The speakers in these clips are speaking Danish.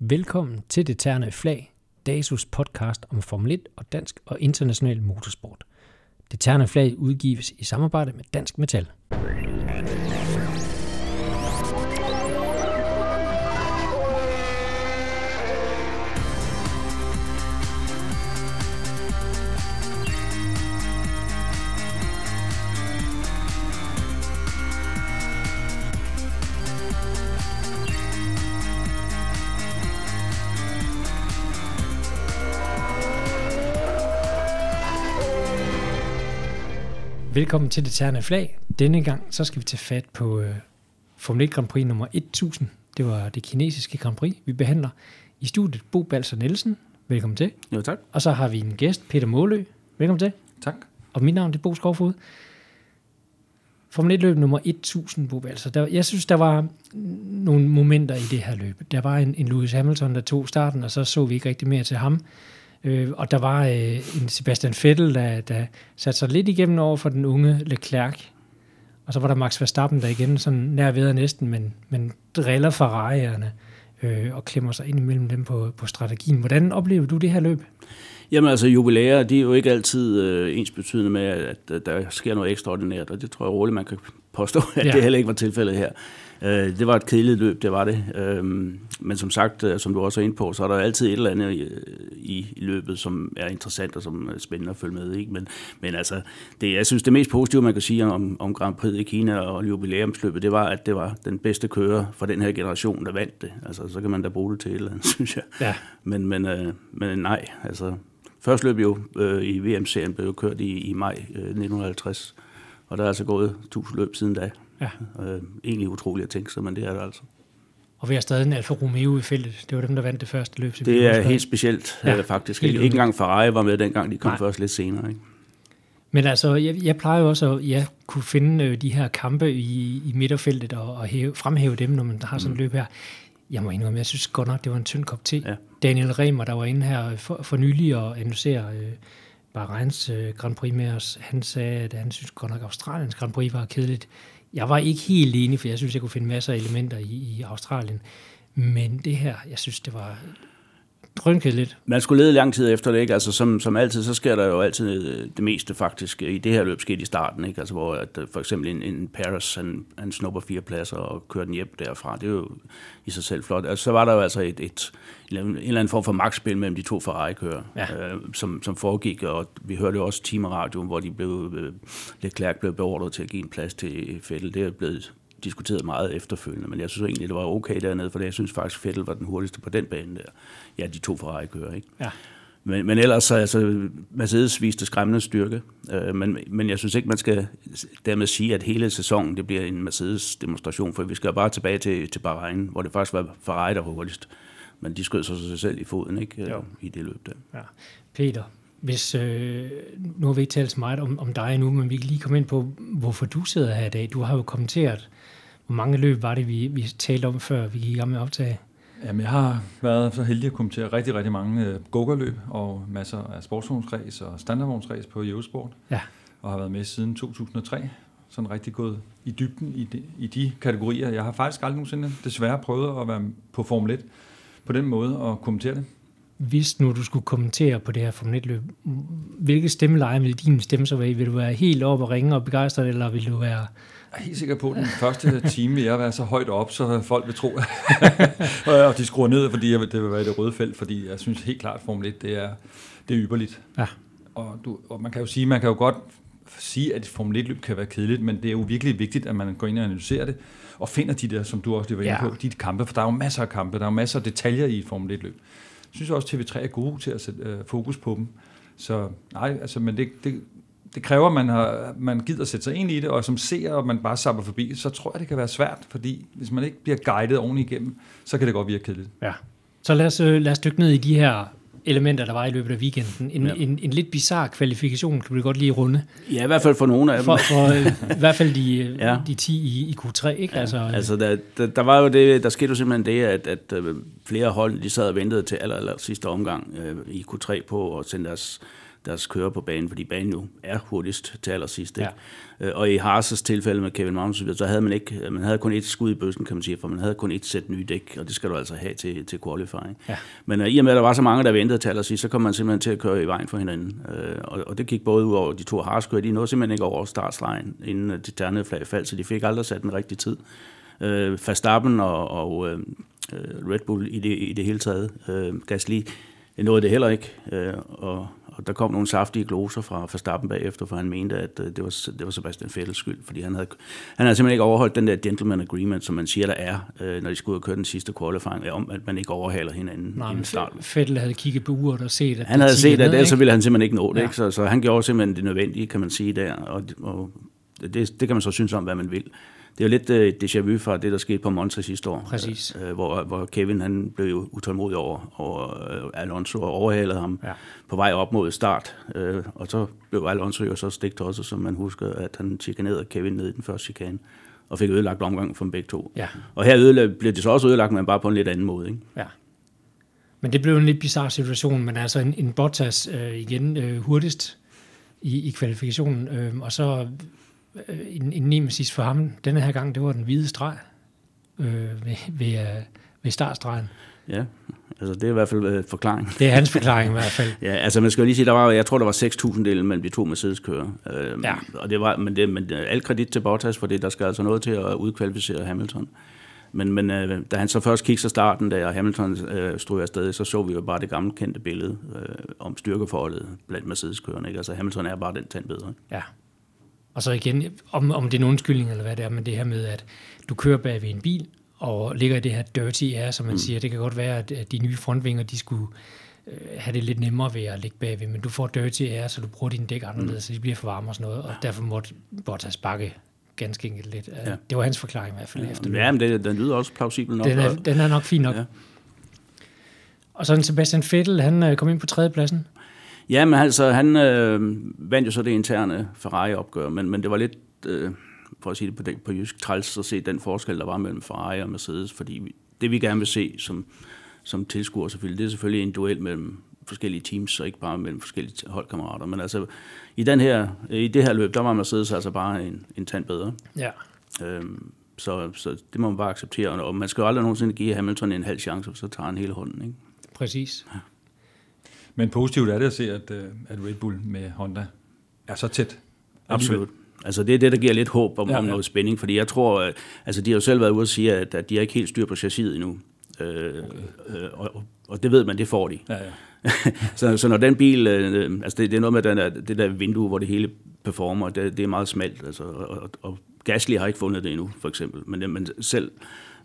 Velkommen til Det Terne Flag, DASUS podcast om Formel 1 og dansk og international motorsport. Det Terne Flag udgives i samarbejde med Dansk Metal. Velkommen til det terne flag. Denne gang så skal vi tage fat på øh, Formel 1 Grand Prix nummer 1000. Det var det kinesiske Grand Prix, vi behandler. I studiet Bo Balser Nielsen. Velkommen til. Jo, tak. Og så har vi en gæst, Peter Målø. Velkommen til. Tak. Og mit navn det er Bo Skovfod. Formel 1 løb nummer 1000, Bo Balser. Der, jeg synes, der var nogle momenter i det her løb. Der var en, en Lewis Hamilton, der tog starten, og så så vi ikke rigtig mere til ham. Øh, og der var øh, en Sebastian Vettel, der, der satte sig lidt igennem over for den unge Leclerc. Og så var der Max Verstappen, der igen sådan nær ved næsten, men, men driller Ferrari'erne øh, og klemmer sig ind imellem dem på, på strategien. Hvordan oplever du det her løb? Jamen altså, jubilæer, de er jo ikke altid øh, ens betydende med, at, at der sker noget ekstraordinært, og det tror jeg roligt, man kan påstå, at ja. det heller ikke var tilfældet her. Øh, det var et kedeligt løb, det var det. Øh, men som sagt, øh, som du også er inde på, så er der altid et eller andet i, i, i løbet, som er interessant og som er spændende at følge med. Ikke? Men, men altså, det, jeg synes, det mest positive, man kan sige om, om Grand Prix i Kina og jubilæumsløbet, det var, at det var den bedste kører for den her generation, der vandt det. Altså, så kan man da bruge det til et eller andet, synes jeg. Ja. Men, men, øh, men nej, altså... Først løb jo øh, i VM-serien blev jo kørt i, i maj øh, 1950, og der er altså gået 1000 løb siden da. Ja. Øh, egentlig utroligt at tænke sig, men det er det altså. Og vi har stadig en Alfa Romeo i feltet. Det var dem, der vandt det første løb. Det er helt specielt, ja, faktisk. Ikke engang Ferrari var med dengang, de kom Nej. først lidt senere. Ikke? Men altså, jeg, jeg plejer jo også at ja, kunne finde øh, de her kampe i, i midterfeltet og, og hæve, fremhæve dem, når man har sådan mm. et løb her. Jeg må indrømme, jeg synes godt nok, det var en tynd kop te. Ja. Daniel Remer, der var inde her for, for nylig og analysere øh, Bahreins øh, Grand Prix med os, han sagde, at han synes godt nok, at Australiens Grand Prix var kedeligt. Jeg var ikke helt enig, for jeg synes, jeg kunne finde masser af elementer i, i Australien. Men det her, jeg synes, det var drønkedeligt. Man skulle lede lang tid efter det, ikke? Altså, som, som altid, så sker der jo altid øh, det meste faktisk. I det her løb skete i starten, ikke? Altså, hvor at, øh, for eksempel en, en Paris, han, han snupper fire pladser og kører den hjem derfra. Det er jo i sig selv flot. Altså, så var der jo altså et, et, en eller anden form for magtspil mellem de to Ferrari-kører, ja. øh, som, som foregik, og vi hørte jo også timeradio, hvor de blev, øh, Leclerc blev beordret til at give en plads til Vettel. Det er blevet diskuteret meget efterfølgende, men jeg synes egentlig, det var okay dernede, for jeg synes faktisk, Vettel var den hurtigste på den bane der. Ja, de to Ferrari-kører, ikke? Ja. Men, men ellers så altså, Mercedes viste skræmmende styrke, øh, men, men jeg synes ikke, man skal dermed sige, at hele sæsonen det bliver en Mercedes-demonstration, for vi skal bare tilbage til, til Bahrain, hvor det faktisk var Ferrari, der var hurtigst. Men de skød sig selv i foden ikke, jo. i det løb der. Ja. Peter, hvis, øh, nu har vi ikke talt så meget om, om dig nu, men vi kan lige komme ind på, hvorfor du sidder her i dag. Du har jo kommenteret, hvor mange løb var det, vi, vi talte om, før vi gik i gang med at optage? Jamen, jeg har været så heldig at kommentere rigtig, rigtig mange øh, gogerløb og masser af sportsvognsræs og standardvognsræs på Eurosport. Ja. Og har været med siden 2003. Sådan rigtig gået i dybden i de, i de kategorier. Jeg har faktisk aldrig nogensinde desværre prøvet at være på Formel 1 på den måde og kommentere det. Hvis nu du skulle kommentere på det her Formel 1-løb, hvilke stemmeleje vil din stemme så være Vil du være helt oppe og ringe og begejstret, eller vil du være... Jeg er helt sikker på, at den første time vil jeg være så højt op, så folk vil tro, og de skruer ned, fordi det vil være det røde felt, fordi jeg synes helt klart, at Formel 1 det er, det er ypperligt. Ja. Og, du, og man kan jo sige, man kan jo godt sige, at et Formel 1-løb kan være kedeligt, men det er jo virkelig vigtigt, at man går ind og analyserer det, og finder de der, som du også lige var inde ja. på, de kampe, for der er jo masser af kampe, der er jo masser af detaljer i et Formel 1-løb. Synes også, at TV3 er gode til at sætte øh, fokus på dem. Så nej, altså, men det, det, det kræver, at man, har, man gider sætte sig ind i det, og som ser, og man bare sapper forbi, så tror jeg, det kan være svært, fordi hvis man ikke bliver guidet ordentligt igennem, så kan det godt virke kedeligt. Ja. Så lad os, øh, lad os dykke ned i de her elementer, der var i løbet af weekenden. En, ja. en, en lidt bizarre kvalifikation, kan du godt lige runde. Ja, i hvert fald for nogle af dem. For, for øh, i hvert fald de, ja. de 10 i, i Q3, ikke? Ja, altså, altså der, der, der, var jo det, der skete jo simpelthen det, at, at flere hold, de sad og ventede til aller, aller sidste omgang øh, i Q3 på at sende deres deres kører på banen, fordi banen jo er hurtigst til allersidst. Ikke? Ja. Øh, og i Haas' tilfælde med Kevin Magnussen, så havde man ikke, man havde kun et skud i bøssen, kan man sige, for man havde kun et sæt nye dæk, og det skal du altså have til, til qualifying. Ja. Men uh, i og med, at der var så mange, der ventede til allersidst, så kom man simpelthen til at køre i vejen for hinanden. Uh, og, og, det gik både ud over de to Haas-kører, de nåede simpelthen ikke over startstregen, inden de ternede flag faldt, så de fik aldrig sat den rigtige tid. Uh, Verstappen og, og uh, Red Bull i det, i det hele taget, uh, Gasly, nåede det heller ikke, uh, og og der kom nogle saftige gloser fra Verstappen bagefter, for han mente, at øh, det var, det var Sebastian Vettels skyld, fordi han havde, han havde simpelthen ikke overholdt den der gentleman agreement, som man siger, der er, øh, når de skulle ud og køre den sidste qualifying, om at man ikke overhaler hinanden Nej, inden start. Vettel havde kigget på uret og set, at Han havde set, at ellers ville han simpelthen ikke nå det, ja. ikke? Så, så han gjorde simpelthen det nødvendige, kan man sige der, og, og det, det kan man så synes om, hvad man vil det er jo lidt uh, déjà vu fra det, der skete på Monza sidste år. Præcis. Uh, hvor, hvor Kevin han blev utålmodig over, over uh, Alonso og overhalede ham ja. på vej op mod start. Uh, og så blev Alonso jo så stigt også, som man husker, at han chikanerede Kevin ned i den første chikane og fik ødelagt omgang for dem begge to. Ja. Og her ødelag, blev det så også ødelagt, men bare på en lidt anden måde. Ikke? Ja. Men det blev en lidt bizarre situation, men altså en, en Bottas øh, igen øh, hurtigst i, i kvalifikationen, øh, og så Øh, en, en nemesis for ham denne her gang, det var den hvide streg øh, ved, ved, øh, ved startstregen. Ja, altså det er i hvert fald øh, forklaring. Det er hans forklaring i hvert fald. ja, altså man skal jo lige sige, der var, jeg tror, der var 6.000 dele mellem de to Mercedes-kører. Øh, ja. Og det var, men, det, men alt kredit til Bottas, for det, der skal altså noget til at udkvalificere Hamilton. Men, men øh, da han så først kiggede sig starten, da Hamilton øh, stod afsted, så så vi jo bare det gamle kendte billede øh, om styrkeforholdet blandt Mercedes-kørerne. Ikke? Altså Hamilton er bare den tand bedre. Ja, og så igen, om, om det er en undskyldning eller hvad det er, men det her med, at du kører bag ved en bil, og ligger i det her dirty air, som man mm. siger. Det kan godt være, at de nye frontvinger, de skulle øh, have det lidt nemmere ved at ligge bagved, men du får dirty air, så du bruger dine dæk anderledes, mm. så de bliver for varme og sådan noget, og derfor måtte Bottas bakke ganske enkelt lidt. Ja. Det var hans forklaring i hvert fald. Ja, efter ja men det, den lyder også plausibel nok. Den er, den er nok fin nok. Ja. Og så Sebastian Vettel, han øh, kom ind på tredjepladsen. Ja, men altså, han øh, vandt jo så det interne Ferrari-opgør, men, men det var lidt, øh, for at sige det på, på jysk, træls at se den forskel, der var mellem Ferrari og Mercedes, fordi vi, det vi gerne vil se som, som tilskuer selvfølgelig, det er selvfølgelig en duel mellem forskellige teams, og ikke bare mellem forskellige holdkammerater. Men altså, i, den her, i det her løb, der var Mercedes altså bare en, en tand bedre. Ja. Øhm, så, så det må man bare acceptere. Og man skal jo aldrig nogensinde give Hamilton en halv chance, så tager han hele hånden. Ikke? Præcis. Ja. Men positivt er det at se, at, øh, at Red Bull med Honda er så tæt. Absolut. Altså det er det, der giver lidt håb om, ja, ja. om noget spænding, fordi jeg tror, at, altså de har jo selv været ude at sige, at, at de har ikke helt styr på chassiset endnu. Øh, okay. øh, og, og det ved man, det får de. Ja, ja. så, så når den bil, øh, altså det, det er noget med den der, det der vindue, hvor det hele performer, det, det er meget smalt, altså, og, og Gasly har ikke fundet det endnu, for eksempel, men, men selv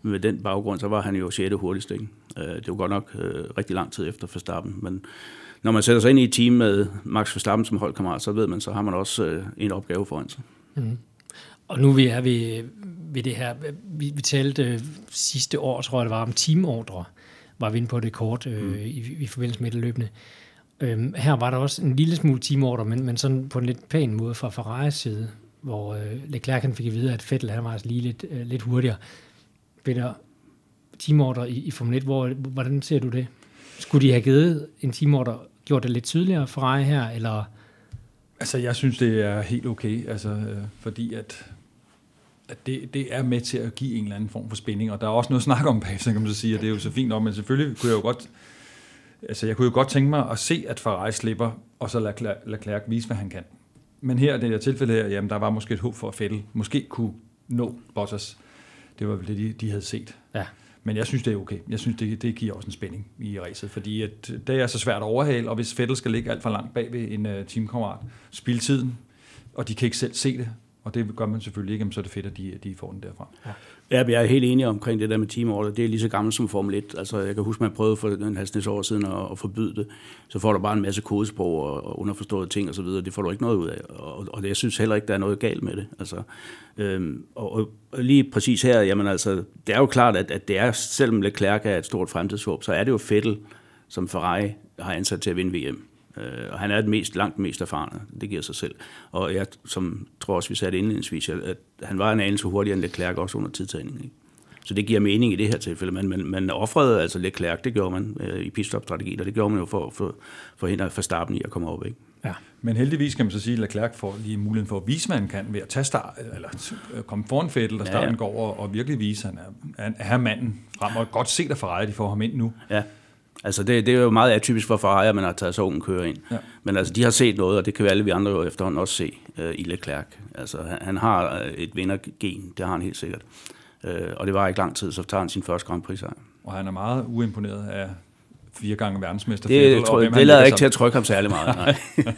med den baggrund, så var han jo 6. hurtigst, ikke? Øh, det var godt nok øh, rigtig lang tid efter Verstappen, men når man sætter sig ind i et team med Max Verstappen som holdkammerat, så ved man, så har man også øh, en opgave foran sig. Mm. Og nu vi er ved, ved det her, vi, vi talte øh, sidste år, tror jeg det var, om teamordre, var vi inde på det kort øh, mm. i, i forbindelse med det løbende. Øhm, her var der også en lille smule teamordre, men, men sådan på en lidt pæn måde fra Ferraris side, hvor øh, Leclerc han fik at vide, at Vettel han var altså lige lidt, øh, lidt hurtigere. Peter, teamordre i, i Formel 1, hvor, hvordan ser du det? Skulle de have givet en teamordre gjort det lidt tydeligere for dig her, eller? Altså, jeg synes, det er helt okay, altså, øh, fordi at, at det, det er med til at give en eller anden form for spænding, og der er også noget at snakke om bagefter, kan man så sige, og det er jo så fint nok, men selvfølgelig kunne jeg jo godt, altså jeg kunne jo godt tænke mig at se, at Ferrari slipper, og så lade Leclerc vise, hvad han kan. Men her, det her tilfælde her, jamen der var måske et håb for, at Vettel måske kunne nå Bottas. Det var vel det, de, de havde set. Ja. Men jeg synes, det er okay. Jeg synes, det, det giver også en spænding i racet, fordi at øh, det er så svært at overhale, og hvis Vettel skal ligge alt for langt bag ved en uh, teamkammerat, spil tiden, og de kan ikke selv se det, og det gør man selvfølgelig ikke, så er det fedt, at de, de får den derfra. Ja. Ja, jeg er helt enig omkring det der med teamorder. Det er lige så gammelt som Formel 1. Altså, jeg kan huske, man prøvede for en halvsnits år siden at, at forbyde det. Så får du bare en masse kodesprog og, og underforståede ting osv. Det får du ikke noget ud af. Og, og det, jeg synes heller ikke, der er noget galt med det. Altså, øhm, og, og, lige præcis her, jamen altså, det er jo klart, at, at det er, selvom Leclerc er et stort fremtidshåb, så er det jo Fettel, som Ferrari har ansat til at vinde VM. Øh, og han er det mest, langt mest erfarne, det giver sig selv. Og jeg som tror også, vi sagde det indledningsvis, at han var en anelse hurtigere end Leclerc også under tidtagningen. Ikke? Så det giver mening i det her tilfælde. Men man, man offrede altså Leclerc, det gjorde man øh, i pitstop-strategien, og det gjorde man jo for at for, forhindre Verstappen i at komme op. Ikke? Ja. Men heldigvis kan man så sige, at Leclerc får lige muligheden for at vise, hvad han kan ved at tage start, eller komme foran Fettel, og starten ja, ja. går over, og virkelig vise, at han er, er manden frem, og godt set af Ferrari, de får ham ind nu. Ja, altså det, det er jo meget atypisk for Ferrari, at man har taget så ungen kører ind. Ja. Men altså, de har set noget, og det kan vi alle vi andre jo efterhånden også se uh, i Leclerc. Altså, han, han har et vindergen, det har han helt sikkert. Uh, og det var ikke lang tid, så tager han sin første Grand Prix sejr. Og han er meget uimponeret af fire gange verdensmester. Det, Fettel, tror, det lader ikke til at trykke ham særlig meget. Nej.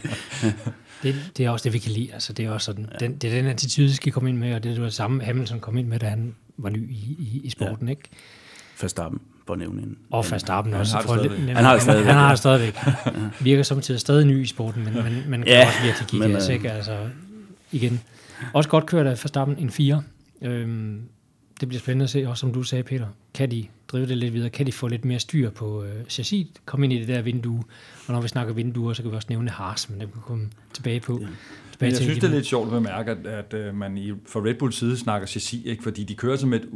det, det er også det, vi kan lide. Altså, det er også sådan, ja. den, det er den attitude, skal komme ind med, og det er det samme Hamilton kom ind med, da han var ny i, i, i sporten. Ja. Ikke? Verstappen, på at nævne en. Og Verstappen også. Han har det stadigvæk. Han har det stadigvæk. Han har det stadigvæk. Virker samtidig stadig ny i sporten, men, men, men kan ja, også virkelig give gas, ikke? Altså, igen. Også godt kørt af Verstappen en 4. Øhm, det bliver spændende at se, også som du sagde, Peter. Kan de drive det lidt videre? Kan de få lidt mere styr på øh, chassis? Kom ind i det der vindue. Og når vi snakker vinduer, så kan vi også nævne Haas, men det kan komme tilbage på. Ja. Men jeg synes, det er lidt sjovt at bemærke, at, at, at man i, fra Red Bulls side snakker chassis, ikke? fordi de kører som et,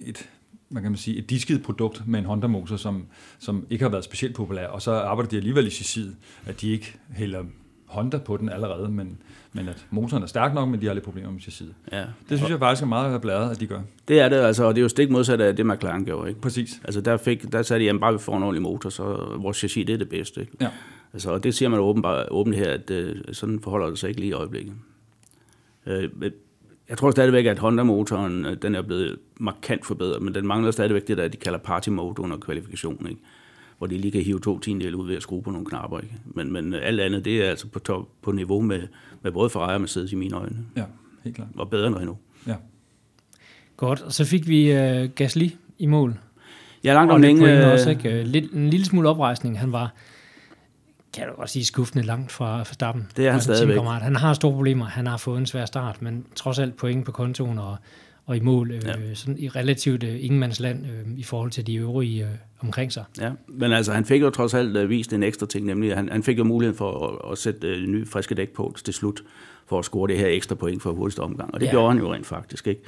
et man kan sige, et disket produkt med en Honda-motor, som, som ikke har været specielt populær, og så arbejder de alligevel i chassiset, at de ikke hælder Honda på den allerede, men, men at motoren er stærk nok, men de har lidt problemer med chassiset. Ja. Det synes jeg faktisk er meget bladret, at de gør. Det er det, altså, og det er jo stik modsat af det, McLaren gjorde. Ikke? Præcis. Altså der, fik, der sagde de, at bare vi får en ordentlig motor, så vores chassis det er det bedste. Ikke? Ja. Altså, og det siger man åbenbart, åbent her, at uh, sådan forholder det sig ikke lige i øjeblikket. Uh, jeg tror stadigvæk, at Honda-motoren øh, den er blevet markant forbedret, men den mangler stadigvæk det der, de kalder party mode under kvalifikation, ikke? hvor de lige kan hive to tiendele ud ved at skrue på nogle knapper. Ikke? Men, men alt andet, det er altså på, top, på niveau med, med både Ferrari og Mercedes i mine øjne. Ja, helt klart. Og bedre end endnu. Ja. Godt, og så fik vi uh, Gasly i mål. Ja, langt om længe. Også, ikke? Lidt, en lille smule oprejsning. Han var kan du godt sige, skuffende langt fra Verstappen. Det er han stadigvæk. Han har store problemer. Han har fået en svær start, men trods alt point på kontoen og, og i mål, øh, ja. sådan i relativt øh, ingenmandsland øh, i forhold til de øvrige øh, omkring sig. Ja, men altså han fik jo trods alt øh, vist en ekstra ting, nemlig han, han fik jo muligheden for at, at sætte øh, nye friske dæk på til slut, for at score det her ekstra point for hurtigste omgang, og det ja. gjorde han jo rent faktisk, ikke?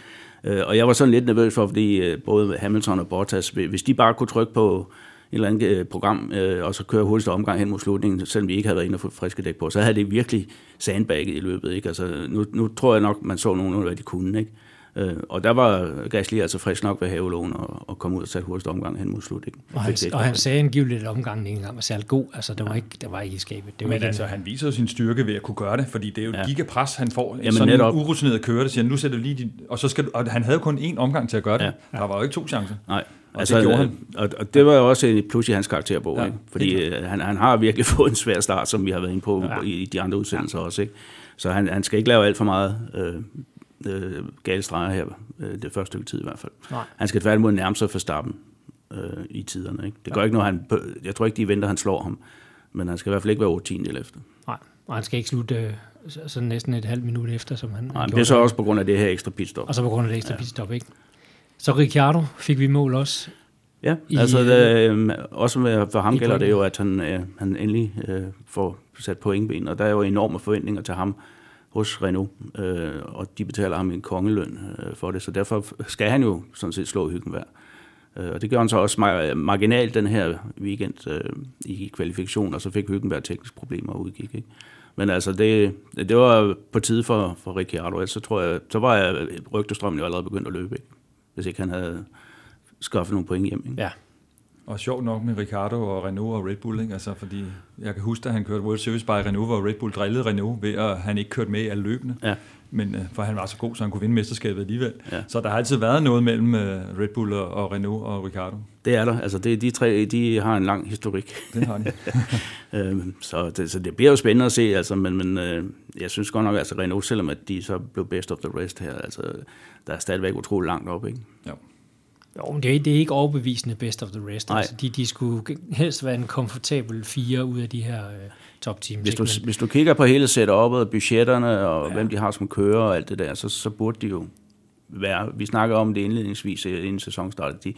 Øh, og jeg var sådan lidt nervøs for, fordi øh, både Hamilton og Bottas, hvis de bare kunne trykke på eller andet øh, program, øh, og så køre hurtigste omgang hen mod slutningen, selvom vi ikke havde været inde og få friske dæk på, så havde det virkelig sandbagget i løbet. Ikke? Altså, nu, nu tror jeg nok, man så nogen, hvad de kunne. Ikke? Øh, og der var Gasly altså frisk nok ved havelån og, og kom ud og satte hurtigste omgang hen mod slutningen. Og han, og han sagde angiveligt, at omgangen ikke engang var særlig god. Altså, der var ikke, der var ikke i skabet. Det var Men altså, han viser sin styrke ved at kunne gøre det, fordi det er jo ja. gigapres, han får. Jamen, sådan netop. en urutineret kører, der siger, nu sætter du lige din... Og, så skal du, og han havde kun én omgang til at gøre det. Ja. Der var jo ikke to chancer. Nej. Og altså, det gjorde han. Og, og det var jo også et plus i hans karakterbog, ja, ikke? fordi øh, han, han har virkelig fået en svær start, som vi har været inde på ja. i, i de andre udsendelser ja. også. Ikke? Så han, han skal ikke lave alt for meget øh, øh, gale streger her, øh, det første stykke tid i hvert fald. Nej. Han skal tværtimod nærme sig for starten øh, i tiderne. Ikke? Det gør ja. ikke noget, han, jeg tror ikke, de venter, han slår ham, men han skal i hvert fald ikke være 8 tiendel efter. Nej, og han skal ikke slutte øh, sådan næsten et halvt minut efter, som han, Nej, han det er så også på grund af det her ekstra pitstop. Og så på grund af det ekstra ja. pitstop, ikke? Så Ricciardo fik vi mål også. Ja, i, altså det, øh, også med, for ham gælder det jo, at han, øh, han endelig øh, får sat pointben, og der er jo enorme forventninger til ham hos Renault, øh, og de betaler ham en kongeløn øh, for det, så derfor skal han jo sådan set slå hyggen værd. Øh, og det gør han så også marginalt den her weekend øh, i kvalifikation, og så fik Hyggenberg tekniske problemer og udgik. Ikke? Men altså, det, det var på tide for, for Ricciardo, så tror jeg, så var jeg, rygtestrømmen jo allerede begyndt at løbe, ikke? Hvis ikke han havde skaffet nogle point hjem. Ikke? Ja. Og sjovt nok med Ricardo og Renault og Red Bull, ikke? Altså, fordi jeg kan huske, at han kørte World Series by Renault, hvor Red Bull drillede Renault ved, at han ikke kørte med i alle løbene. Ja. Men uh, for han var så god, så han kunne vinde mesterskabet alligevel. Ja. Så der har altid været noget mellem uh, Red Bull og, Renault og Ricardo. Det er der. Altså, det, de tre de har en lang historik. Det har de. øhm, så, det, så det bliver jo spændende at se, altså, men, men øh, jeg synes godt nok, at altså, Renault, selvom at de så blev best of the rest her, altså, der er stadigvæk utroligt langt op, ikke? Ja. Jo, men det er, det er ikke overbevisende best of the rest. Altså, de, de skulle helst være en komfortabel fire ud af de her uh, top teams. Hvis du, men, hvis du kigger på hele setup'et, budgetterne og ja. hvem de har som kører og alt det der, så, så burde de jo være, vi snakker om det indledningsvis inden sæsonstart, de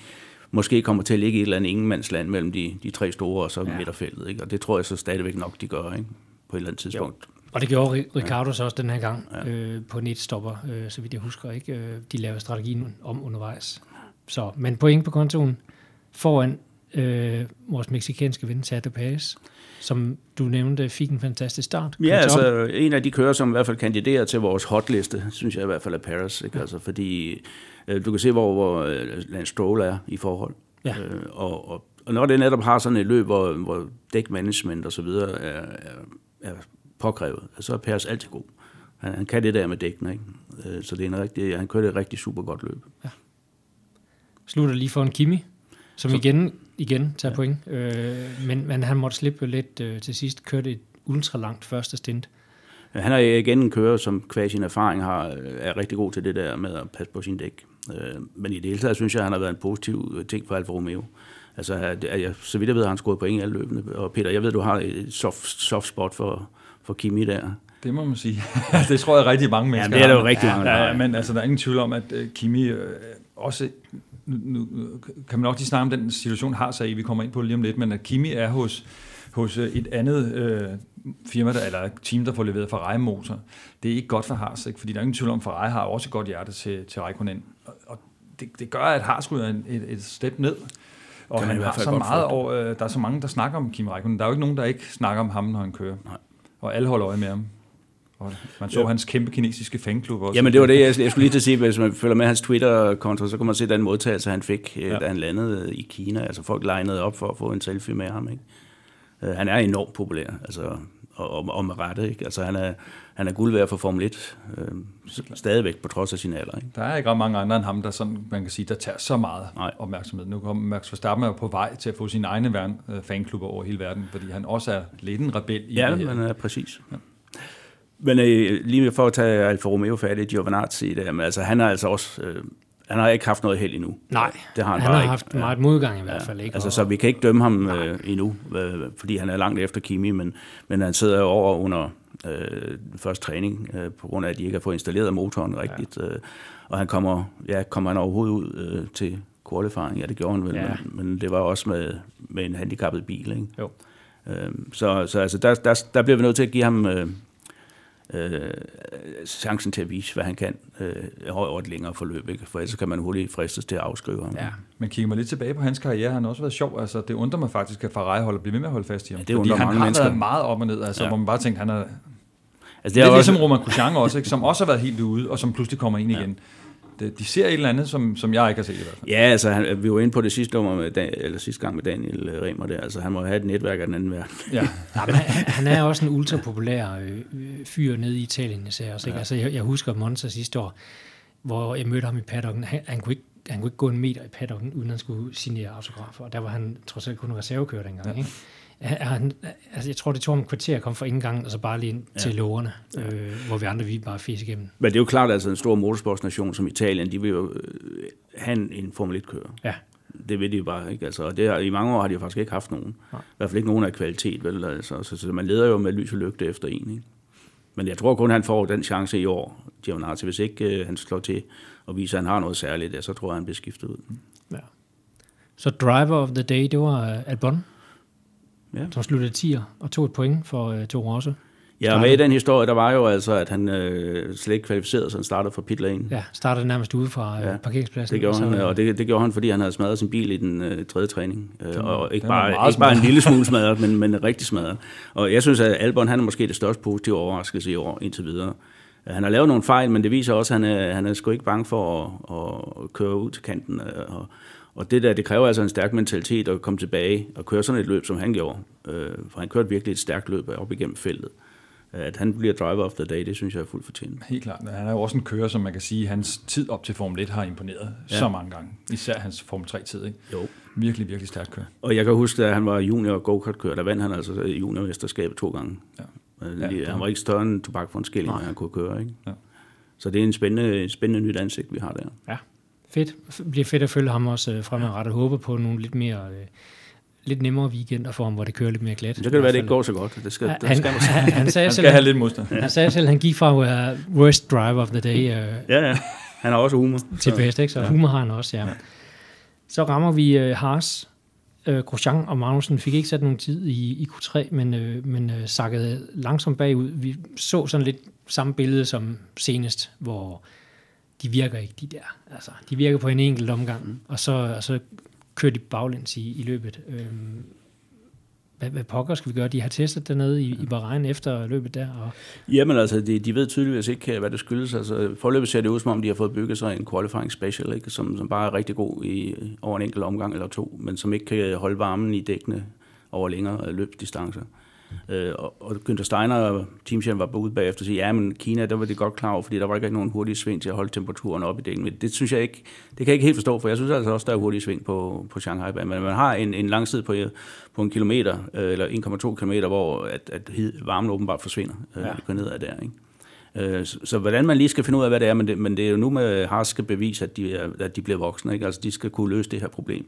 måske kommer til at ligge i et eller andet ingenmandsland mellem de, de tre store og så ja. midterfeltet. Ikke? Og det tror jeg så stadigvæk nok, de gør ikke? på et eller andet tidspunkt. Jo. Og det gjorde Ricardo så også den her gang ja. øh, på netstopper, øh, så vidt jeg husker. ikke. Øh, de lavede strategien om undervejs. Så, men point på kontoen foran øh, vores meksikanske ven, Sergio Perez, som du nævnte, fik en fantastisk start. Ja, altså en af de kører, som i hvert fald kandiderer til vores hotliste, synes jeg i hvert fald er Paris, ikke? Altså, fordi øh, du kan se, hvor, hvor øh, Lance Stroll er i forhold. Ja. Øh, og, og, og når det netop har sådan et løb, hvor, hvor dækmanagement og så videre er, er, er påkrævet, så er Paris altid god. Han, han kan det der med dækkene, ikke? Øh, så det er en rigtig, han kører et rigtig super godt løb. Ja. Slutter lige for en Kimi, som så, igen, igen tager ja. point. Øh, men, men han måtte slippe lidt øh, til sidst, kørte et ultra langt første stint. Han er igen en kører, som kvæg sin erfaring har, er rigtig god til det der med at passe på sin dæk. Øh, men i det hele taget synes jeg, at han har været en positiv ting for Alfa Romeo. Altså, at, jeg, så vidt jeg ved, har han scoret point i alle løbene. Og Peter, jeg ved, du har et soft, soft spot for, for Kimi der. Det må man sige. det tror jeg rigtig mange mennesker Ja, det er der jo rigtig mange, ja, ja, men altså, der er ingen tvivl om, at Kimi også nu, kan man nok lige snakke om den situation har sig i, vi kommer ind på lige om lidt, men at Kimi er hos, hos et andet øh, firma, der, eller team, der får leveret Ferrari-motor, det er ikke godt for Haas, ikke? fordi der er ingen tvivl om, at Ferrari har også et godt hjerte til, til Raikkonen. Og, og det, det gør, at Haas ryger et, et step ned. Og han har så meget over, øh, der er så mange, der snakker om Kimi Raikkonen. Der er jo ikke nogen, der ikke snakker om ham, når han kører. Nej. Og alle holder øje med ham. Og man så ja. hans kæmpe kinesiske fanklub også. Jamen det var det, jeg, jeg skulle lige til at sige, hvis man følger med hans Twitter-konto, så kan man se den modtagelse, han fik, øh, ja. da han landede i Kina. Altså folk legnede op for at få en selfie med ham. Ikke? Øh, han er enormt populær, altså, og, og, og med rette. Ikke? Altså, han, er, han er guld værd for Formel 1, øh, stadigvæk på trods af sin alder. Ikke? Der er ikke ret mange andre end ham, der, sådan, man kan sige, der tager så meget Nej. opmærksomhed. Nu kommer Max Verstappen er på vej til at få sin egne fanklubber over hele verden, fordi han også er lidt en rebel i ja, det her. Men er præcis. Ja. Men øh, lige for at tage Alfa Romeo færdig, Giovinazzi, der, men altså, han har altså også... Øh, han har ikke haft noget held endnu. Nej, det har han, han har ikke. haft meget modgang i hvert fald. Ja, ikke? Altså, så vi kan ikke dømme ham øh, endnu, øh, fordi han er langt efter Kimi, men, men han sidder jo over under øh, første træning, øh, på grund af, at de ikke har fået installeret motoren rigtigt. Ja. Øh, og han kommer, ja, kommer han overhovedet ud øh, til qualifying? Ja, det gjorde han vel, ja. men, men det var også med, med en handicappet bil. Ikke? Jo. Øh, så så altså, der, der, der bliver vi nødt til at give ham... Øh, øh, chancen til at vise, hvad han kan øh, over et længere forløb, ikke? for ellers kan man hurtigt fristes til at afskrive ham. Ja. Men kigger man lidt tilbage på hans karriere, han har også været sjov. Altså, det undrer mig faktisk, at Ferrari holder bliver ved med at holde fast i ham. Ja, det fordi han har mennesker. været meget op og ned, altså, ja. hvor man bare tænker, han er Altså, det, er, det er også... ligesom Roman Grosjean også, ikke, som også har været helt ude, og som pludselig kommer ind ja. igen de ser et eller andet, som, som jeg ikke har set i hvert fald. Ja, altså han, vi var inde på det sidste, nummer med, eller sidste gang med Daniel Remer der. Altså han må have et netværk af den anden verden. Ja. ja men han, han er også en ultrapopulær øh, fyr nede i Italien især også. Ikke? Ja. Altså, jeg, jeg husker Monza sidste år, hvor jeg mødte ham i paddocken. Han, han kunne ikke han kunne ikke gå en meter i paddocken, uden han skulle signere autografer. Og der var han trods alt kun reservekører dengang. Ja. Ikke? Han, altså jeg tror, det tog ham en kvarter at komme fra indgangen, og så bare lige ind ja. til lårene, øh, hvor vi andre vi bare fæs igennem. Men det er jo klart, at altså en stor motorsportsnation som Italien, de vil jo øh, have en Formel 1-kører. Ja. Det ved de jo bare ikke. Altså, og det har, I mange år har de jo faktisk ikke haft nogen. Ja. I hvert fald ikke nogen af kvalitet. Vel? Altså, så, så, man leder jo med lys og lygte efter en. Ikke? Men jeg tror kun, han får den chance i år, Giovinazzi. Hvis ikke uh, han slår til og viser, at han har noget særligt, ja, så tror jeg, han bliver skiftet ud. Ja. Så driver of the day, det var uh, Albon? Ja. som sluttede 10'er og tog et point for uh, Toro Rosso. Ja, og med i den historie, der var jo altså, at han øh, slet ikke kvalificerede, så han startede fra pit lane. Ja, startede nærmest ude fra øh, ja, parkeringspladsen. Det gjorde så, han, og det, det gjorde han, fordi han havde smadret sin bil i den øh, tredje træning. Øh, og ikke bare, ikke bare en lille smule smadret, men, men rigtig smadret. Og jeg synes, at Albon, han er måske det største positive overraskelse i år indtil videre. Han har lavet nogle fejl, men det viser også, at han er, han er sgu ikke bange for at, at køre ud til kanten. Øh, og, og det der, det kræver altså en stærk mentalitet at komme tilbage og køre sådan et løb, som han gjorde. Øh, for han kørte virkelig et stærkt løb op igennem feltet. At han bliver driver of the day, det synes jeg er fuldt fortjent. Helt klart. Han er jo også en kører, som man kan sige, hans tid op til Formel 1 har imponeret ja. så mange gange. Især hans Formel 3-tid. Ikke? Jo. Virkelig, virkelig stærkt kører. Og jeg kan huske, at han var junior go-kart-kører, der vandt han altså juniormesterskabet to gange. Ja. Ja, han var ikke større end tobak for en skilling, han kunne køre. Ikke? Ja. Så det er en spændende, spændende nyt ansigt, vi har der. Ja, fedt. Det bliver fedt at følge ham også øh, fremadrettet. Håber på nogle lidt mere... Øh, lidt nemmere weekender for ham, hvor det kører lidt mere glat. Så kan det være, at det ikke går så godt. Det skal, han, det skal, han, han, sagde han skal selv, have lidt modstand. Han sagde selv, at han gik fra uh, worst driver of the day. Uh, ja, ja. Han har også humor. Til bedst, ikke? Så ja. humor har han også, ja. ja. Så rammer vi uh, Haas. Uh, Grosjean og Magnussen fik ikke sat nogen tid i, i Q3, men, uh, men uh, sakkede langsomt bagud. Vi så sådan lidt samme billede som senest, hvor de virker ikke, de der. Altså, de virker på en enkelt omgang, mm. og, så, og så kører de baglæns i, i løbet. Øhm, hvad, hvad pokker skal vi gøre? De har testet dernede i, i Bahrain efter løbet der. Og... Jamen altså, de, de ved tydeligvis ikke, hvad det skyldes. Altså, forløbet ser det ud, som om de har fået bygget sig en qualifying special, ikke? Som, som bare er rigtig god i, over en enkelt omgang eller to, men som ikke kan holde varmen i dækkene over længere løbsdistancer. Øh, og, og Günther Steiner, teamchefen, var ude bagefter og sige, ja, men Kina, der var det godt klar over, fordi der var ikke nogen hurtige sving til at holde temperaturen op i dækken. Men det synes jeg ikke, det kan jeg ikke helt forstå, for jeg synes altså også, der er hurtige sving på, på Shanghai. Men man har en, en lang tid på, på en kilometer, øh, eller 1,2 kilometer, hvor at, at varmen åbenbart forsvinder, øh, ja. går ned ad der, ikke? Øh, så, så hvordan man lige skal finde ud af, hvad det er, men det, men det er jo nu med harske bevis, at de, er, at de bliver voksne. Ikke? Altså, de skal kunne løse det her problem.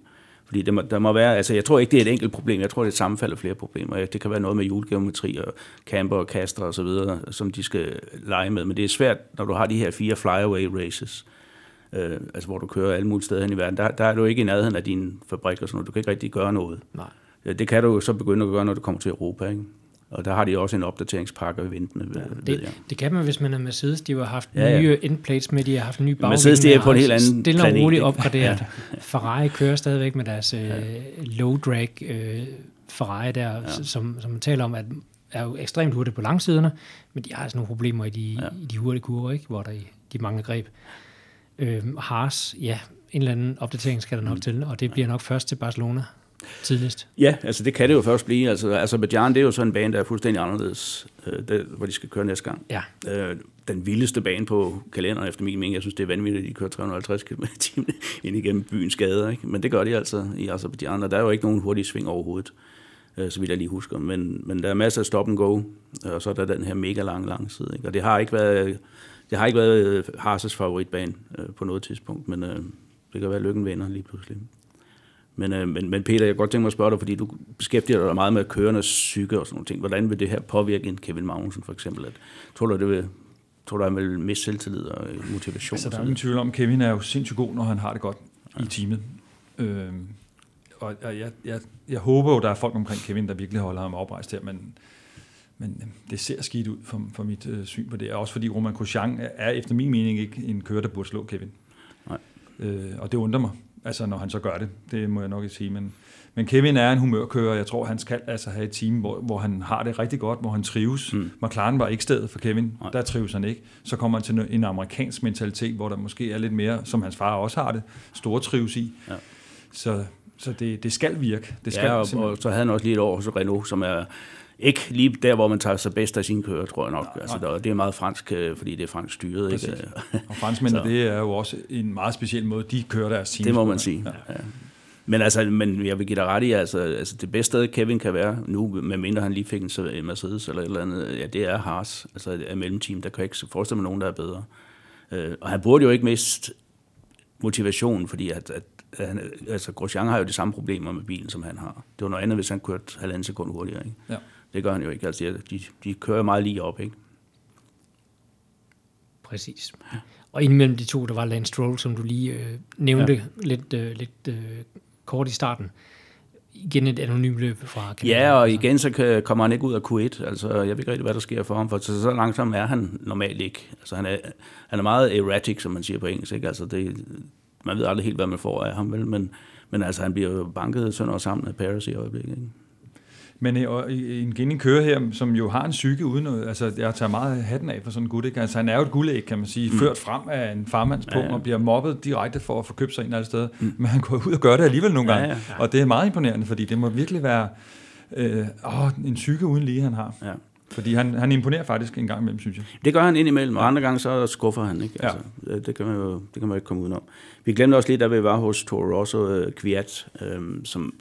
Fordi det må, der må være, altså jeg tror ikke, det er et enkelt problem, jeg tror, det er et sammenfald af flere problemer. Det kan være noget med julegeometri og camper og kaster og så videre, som de skal lege med. Men det er svært, når du har de her fire flyaway races, øh, altså hvor du kører alle mulige steder hen i verden. Der, der er du ikke i nærheden af din fabrik og sådan noget. Du kan ikke rigtig gøre noget. Nej. Det kan du så begynde at gøre, når du kommer til Europa. Ikke? Og der har de også en opdateringspakke ventende, ja, det, jeg. det kan man, hvis man er Mercedes. De har haft ja, ja. nye endplates med, de har haft nye bagvind. Mercedes, de er på en helt anden Stille og roligt opgraderet. ja. Ferrari kører stadigvæk med deres ja. uh, low drag uh, Ferrari der, ja. som, som man taler om, at er jo ekstremt hurtigt på langsiderne, men de har altså nogle problemer i de, ja. i de hurtige kurver, ikke? hvor der de mange greb. Uh, Haas, ja, en eller anden opdatering skal der nok mm. til, og det bliver nok først til Barcelona tidligst? Ja, altså det kan det jo først blive. Altså Azerbaijan, det er jo sådan en bane, der er fuldstændig anderledes, øh, der, hvor de skal køre næste gang. Ja. Øh, den vildeste bane på kalenderen, efter min mening. Jeg synes, det er vanvittigt, at de kører 350 km i timen ind igennem byens gader. Ikke? Men det gør de altså i Azerbaijan, og der er jo ikke nogen hurtige sving overhovedet, øh, så vidt jeg lige husker. Men, men der er masser af stop and go, og så er der den her mega lange lang side. Ikke? Og det har ikke været, det har ikke været Haas' favoritbane øh, på noget tidspunkt, men øh, det kan være, at lykken vinder lige pludselig. Men, øh, men, men Peter, jeg kan godt tænke mig at spørge dig, fordi du beskæftiger dig meget med kørendes psyke og sådan nogle ting. Hvordan vil det her påvirke en Kevin Magnussen for eksempel? At, tror du, det vil, tror du, han vil miste selvtillid og motivation? Altså, der er ingen tvivl om, Kevin er jo sindssygt god, når han har det godt ja. i teamet. Øh, og jeg, jeg, jeg håber jo, der er folk omkring Kevin, der virkelig holder ham oprejst her, men, men øh, det ser skidt ud for, for mit øh, syn på det. Også fordi Roman Grosjean er efter min mening ikke en kører, der burde slå Kevin. Nej. Øh, og det undrer mig. Altså, når han så gør det. Det må jeg nok ikke sige. Men, men Kevin er en humørkører. Jeg tror, han skal altså have et team, hvor, hvor han har det rigtig godt, hvor han trives. Mm. McLaren var ikke stedet for Kevin. Nej. Der trives han ikke. Så kommer han til en amerikansk mentalitet, hvor der måske er lidt mere, som hans far også har det, store trives i. Ja. Så, så det, det skal virke. Det skal ja, og, og så havde han også lige et år hos Renault, som er ikke lige der, hvor man tager sig bedst af sine kører, tror jeg nok. Altså, der, det er meget fransk, øh, fordi det er fransk styret. Ikke? Og franskmændene, det er jo også en meget speciel måde, de kører deres team. Det må man sige, ja. ja. Men, altså, men jeg vil give dig ret i, altså, altså det bedste sted, Kevin kan være nu, medmindre han lige fik en Mercedes eller et eller andet, ja, det er Haas, altså et mellemteam. Der kan jeg ikke forestille mig nogen, der er bedre. Uh, og han burde jo ikke miste motivation, fordi at, at, at han, altså Grosjean har jo de samme problemer med bilen, som han har. Det var noget andet, hvis han kørte halvanden sekund hurtigere. Ikke? Ja. Det gør han jo ikke. Altså, de, de kører meget lige op, ikke? Præcis. Og indimellem de to, der var Lance Stroll, som du lige øh, nævnte ja. lidt, øh, lidt øh, kort i starten. Igen et anonymt løb fra Canada. Ja, og igen så kan, kommer han ikke ud af Q1. Altså, jeg ved ikke rigtig, hvad der sker for ham, for så, så langsom er han normalt ikke. Altså, han er, han er meget erratic, som man siger på engelsk. Ikke? Altså, det, man ved aldrig helt, hvad man får af ham, vel? Men, men altså, han bliver banket sønder og sammen af Paris i øjeblikket. Ikke? Men øh, og en Genning kører her, som jo har en psyke uden noget, altså jeg tager meget hatten af for sådan en gut, ikke? Altså han er jo et guldæg, kan man sige, mm. ført frem af en farmandspung ja, ja. og bliver mobbet direkte for at få købt sig ind alle steder. Mm. Men han går ud og gør det alligevel nogle gange. Ja, ja. Og det er meget imponerende, fordi det må virkelig være øh, åh, en psyke uden lige, han har. Ja. Fordi han, han imponerer faktisk en gang imellem, synes jeg. Det gør han indimellem, og andre gange så skuffer han. Ikke? Altså, ja. det, kan man jo, det kan man jo ikke komme udenom. Vi glemte også lige, da vi var hos Toro Rosso uh, Kviat, øh, som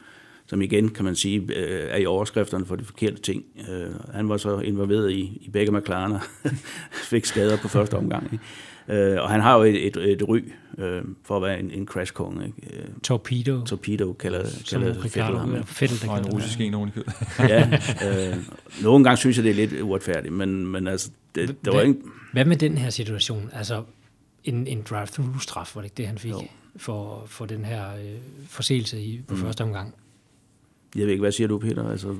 som igen, kan man sige, øh, er i overskrifterne for de forkerte ting. Øh, han var så involveret i, i begge McLaren fik skader på første omgang. Ikke? Øh, og han har jo et, et, et ry øh, for at være en, en crash kong. Ikke? Øh, Torpedo. Torpedo kalder, kalder Fettel ham. Fettel, og en russisk en oven Ja, øh, nogle gange synes jeg, det er lidt uretfærdigt, men, men altså, det, det var ikke... Hvad med den her situation? Altså, en, en drive-through-straf, var det ikke det, han fik for, for den her øh, forseelse i, på mm. første omgang? Jeg ved ikke, hvad siger du, Peter? Altså,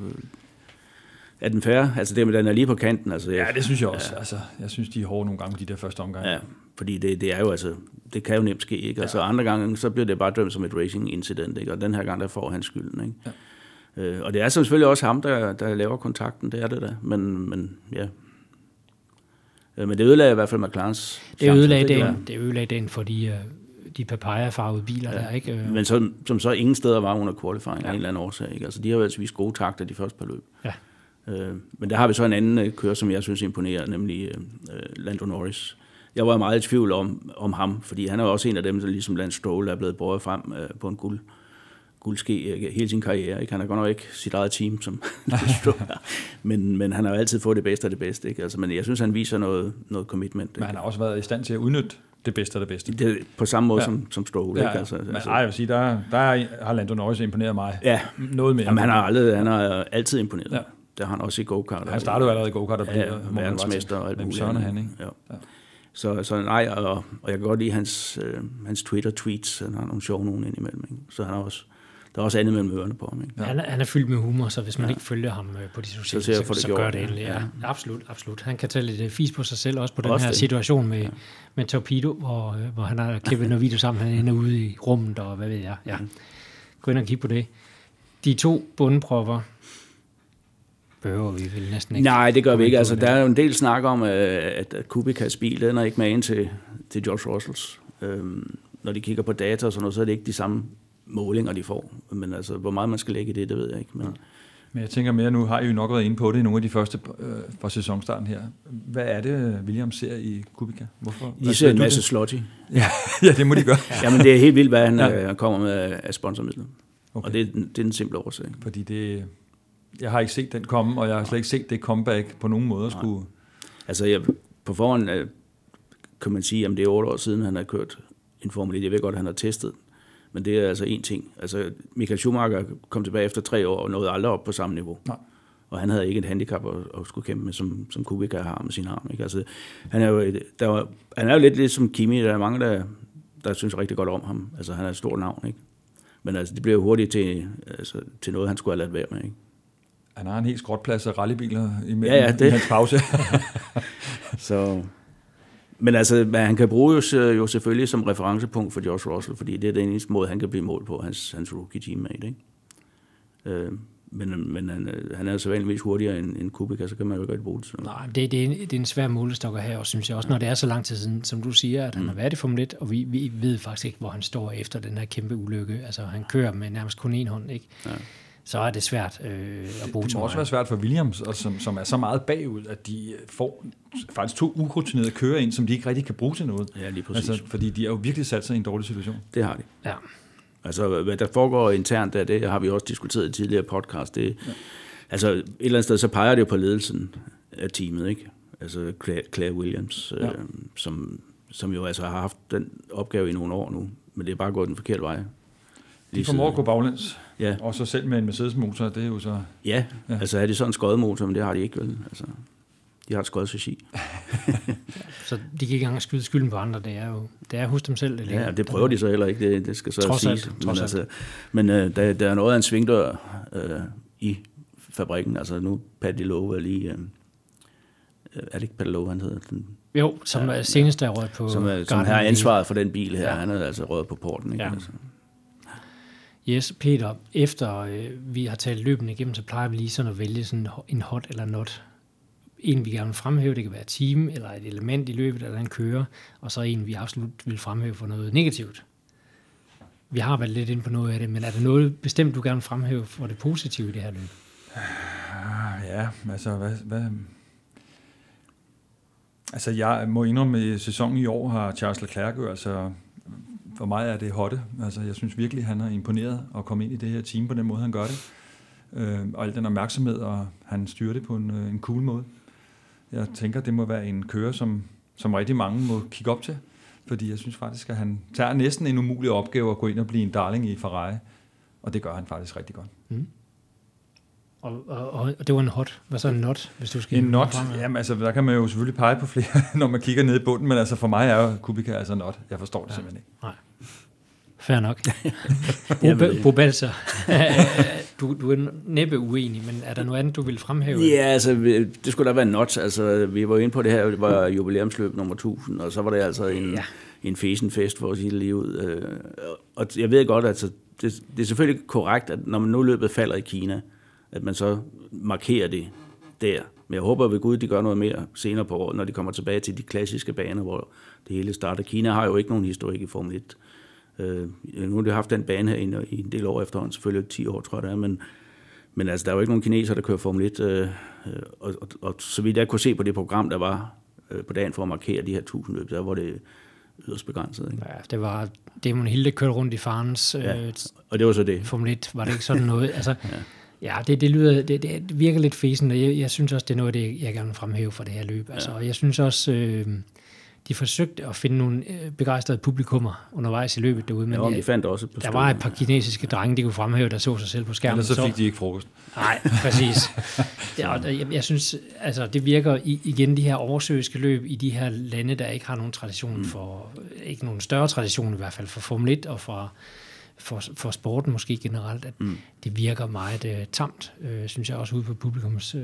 er den færre? Altså det med, den er lige på kanten. Altså, ja, det synes jeg også. Ja. Altså, jeg synes, de er hårde nogle gange, de der første omgang. Ja, fordi det, det er jo altså, det kan jo nemt ske, ikke? Altså ja. andre gange, så bliver det bare dømt som et racing incident, ikke? Og den her gang, der får han skylden, ikke? Ja. Øh, og det er selvfølgelig også ham, der, der laver kontakten, det er det da. Men, men ja, øh, men det ødelagde i hvert fald McLarens Det ødelagde den, det ødelagde den for de, øh, de papaya-farvede biler ja. der, ikke? Men så, som så ingen steder var under qualifying ja. af en eller anden årsag, ikke? Altså de har jo altså vist gode takter de første par løb. Ja. Øh, men der har vi så en anden øh, kører, som jeg synes imponerer, nemlig øh, øh, Lando Norris. Jeg var meget i tvivl om, om ham, fordi han er jo også en af dem, der ligesom Lance Stroll er blevet båret frem øh, på en guld, guldske øh, hele sin karriere. Ikke? Han har godt nok ikke sit eget team, som men, men han har jo altid fået det bedste af det bedste. Ikke? Altså, men jeg synes, han viser noget, noget commitment. Ikke? Men han har også været i stand til at udnytte det bedste af det bedste. Det, på samme måde ja. som, som Stroll. Ja, ikke? Altså, men altså, ej, jeg vil sige, der, der har Lando Norris imponeret mig. Ja. Noget mere. Jamen, han har, aldrig, han har altid imponeret. Ja. Det har han også i go-kart. Han startede jo allerede i go-kart og blev ja, verdensmester og alt muligt. Søren han, ikke? Ja. ja. Så, så nej, og, og jeg kan godt lide hans, øh, hans Twitter-tweets. Han har nogle sjove nogen indimellem. Ikke? Så han har også, der er også andet mellem ørerne på ham. Ikke? Ja. Han, er, han er fyldt med humor, så hvis man ja. ikke følger ham øh, på de sociale så, så, så, så gør det endelig. Ja. ja. Absolut, absolut. Han kan tage lidt øh, fis på sig selv, også på den også her det. situation med, ja. med Torpedo, hvor, øh, hvor han har klippet noget video sammen, han er ude i rummet, og hvad ved jeg. Ja. Gå ind og kigge på det. De to bundpropper, behøver vi vel næsten ikke. Nej, det gør vi ikke. Altså, der er jo en del snak om, at, Kubicas bil, den er ikke med ind til, til George Russells. Øhm, når de kigger på data og sådan noget, så er det ikke de samme målinger, de får. Men altså, hvor meget man skal lægge i det, det ved jeg ikke. Men. Men jeg tænker mere, nu har I jo nok været inde på det i nogle af de første øh, fra sæsonstarten her. Hvad er det, William ser i Kubica? Hvorfor? De ser en masse slotty. ja, ja, det må de gøre. Jamen, det er helt vildt, hvad han ja. Øh, kommer med af sponsormidler. Okay. Og det, det er den simple årsag. Fordi det, jeg har ikke set den komme, og jeg har slet ikke set det comeback på nogen måde skulle... Altså, jeg, på forhånd øh, kan man sige, at det er otte år siden, han har kørt en Formel 1. Jeg ved godt, at han har testet, men det er altså en ting. Altså, Michael Schumacher kom tilbage efter tre år og nåede aldrig op på samme niveau. Nej. Og han havde ikke et handicap at, at skulle kæmpe med, som, som Kubica har med sin arm. Ikke? Altså, han, er jo, der var, han er jo lidt ligesom Kimi. Der er mange, der, der synes rigtig godt om ham. Altså, han er et stort navn. Ikke? Men altså, det blev jo hurtigt til, altså, til noget, han skulle have ladt være med. Ikke? Han har en helt skråtplads af rallybiler imellem ja, ja, det. i hans pause. så, men altså, han kan bruge jo, selvfølgelig som referencepunkt for Josh Russell, fordi det er den eneste måde, han kan blive målt på, hans, hans rookie teammate. Ikke? Øh, men, men han, han er så vanligvis hurtigere end, end Kubica, så kan man jo godt bruge det sådan Nej, det, det, er en, det er en svær målestok her, og synes jeg også, når det er så lang tid siden, som du siger, at han mm. har været i Formel 1, og vi, vi ved faktisk ikke, hvor han står efter den her kæmpe ulykke. Altså, han kører med nærmest kun en hånd, ikke? Ja så er det svært øh, at bruge Det må også være svært for Williams, og som, som er så meget bagud, at de får faktisk to urutinerede kører ind, som de ikke rigtig kan bruge til noget. Ja, lige præcis. Altså, fordi de er jo virkelig sat sig i en dårlig situation. Det har de. Ja. Altså, hvad der foregår internt der, det har vi også diskuteret i tidligere podcast. Det, ja. Altså, et eller andet sted, så peger det jo på ledelsen af teamet, ikke? Altså Claire, Claire Williams, ja. øh, som, som jo altså har haft den opgave i nogle år nu, men det er bare gået den forkerte vej. De formår at gå baglæns. Ja. Og så selv med en Mercedes-motor, det er jo så... Ja, ja. altså er det sådan en skodmotor, men det har de ikke vel. Altså, de har et skodsregi. så de kan ikke engang skyde skylden på andre, det er jo det er hos dem selv. Det ja, det prøver de så heller ikke, det, det skal så trods siges. Alt, men altså, men øh, der, der er noget af en svingdør øh, i fabrikken. Altså nu Paddy Lowe er lige... Øh, er det ikke Paddy Lowe, han hedder? Den, jo, som ja, senest er røget på... Som, er, som har ansvaret for den bil her. Ja. Han er altså røget på porten. Ikke? Ja. Altså. Yes, Peter, efter øh, vi har talt løbende igennem, så plejer vi lige sådan at vælge sådan en hot eller not. En, vi gerne vil fremhæve, det kan være et team, eller et element i løbet, eller en kører, og så en, vi absolut vil fremhæve for noget negativt. Vi har været lidt ind på noget af det, men er der noget bestemt, du gerne vil fremhæve for det positive i det her løb? Ah, ja, altså, hvad, hvad, Altså, jeg må indrømme, at i sæsonen i år har Charles Leclerc altså for mig er det hotte. Altså, jeg synes virkelig, han har imponeret at komme ind i det her team på den måde, han gør det. Øh, og al den opmærksomhed, og han styrer det på en, øh, en cool måde. Jeg tænker, det må være en kører, som, som rigtig mange må kigge op til. Fordi jeg synes faktisk, at han tager næsten en umulig opgave at gå ind og blive en darling i Ferrari. Og det gør han faktisk rigtig godt. Mm. Og, og, og det var en hot. Hvad så en not, hvis du skal... En not? Jamen altså, der kan man jo selvfølgelig pege på flere, når man kigger ned i bunden, men altså for mig er jo Kubica altså not. Jeg forstår det ja. simpelthen ikke. Nej. Fair nok. Bo, Bo Balser, du, du er næppe uenig, men er der noget andet, du vil fremhæve? Ja, altså, det skulle da være not. Altså, vi var inde på det her, det var jubilæumsløb nummer 1000, og så var det altså en, ja. en fesenfest, for at sige det lige ud. Øh, og jeg ved godt, at altså, det, det er selvfølgelig korrekt, at når man nu løbet falder i Kina, at man så markerer det der. Men jeg håber ved Gud, de gør noget mere senere på året, når de kommer tilbage til de klassiske baner, hvor det hele starter. Kina har jo ikke nogen historik i Formel 1. Øh, nu har de haft den bane her i en del år efterhånden, selvfølgelig 10 år, tror jeg det er, men, men altså, der er jo ikke nogen kineser, der kører Formel 1, øh, og, og, og så vidt jeg kunne se på det program, der var øh, på dagen for at markere de her 1000 løb, der var det yderst begrænset. Ikke? Ja, det var Damon Hilde kørte rundt i farens ja, øh, og det var så det. Formel 1, var det ikke sådan noget? Altså, ja. Ja, det, det, lyder, det, det virker lidt fesen, og jeg, jeg synes også, det er noget det, jeg gerne vil fremhæve for det her løb. Altså, ja. Jeg synes også, øh, de forsøgte at finde nogle øh, begejstrede publikummer undervejs i løbet derude. Men ja, de fandt også på Der var et par kinesiske drenge, de kunne fremhæve, der så sig selv på skærmen. Ellers så fik de ikke frokost. Nej, præcis. ja, og jeg, jeg synes, altså det virker igen de her oversøiske løb i de her lande, der ikke har nogen tradition mm. for, ikke nogen større tradition i hvert fald for Formel 1 og for for, for sporten måske generelt, at mm. det virker meget uh, tamt, uh, synes jeg også ude på publikums, uh,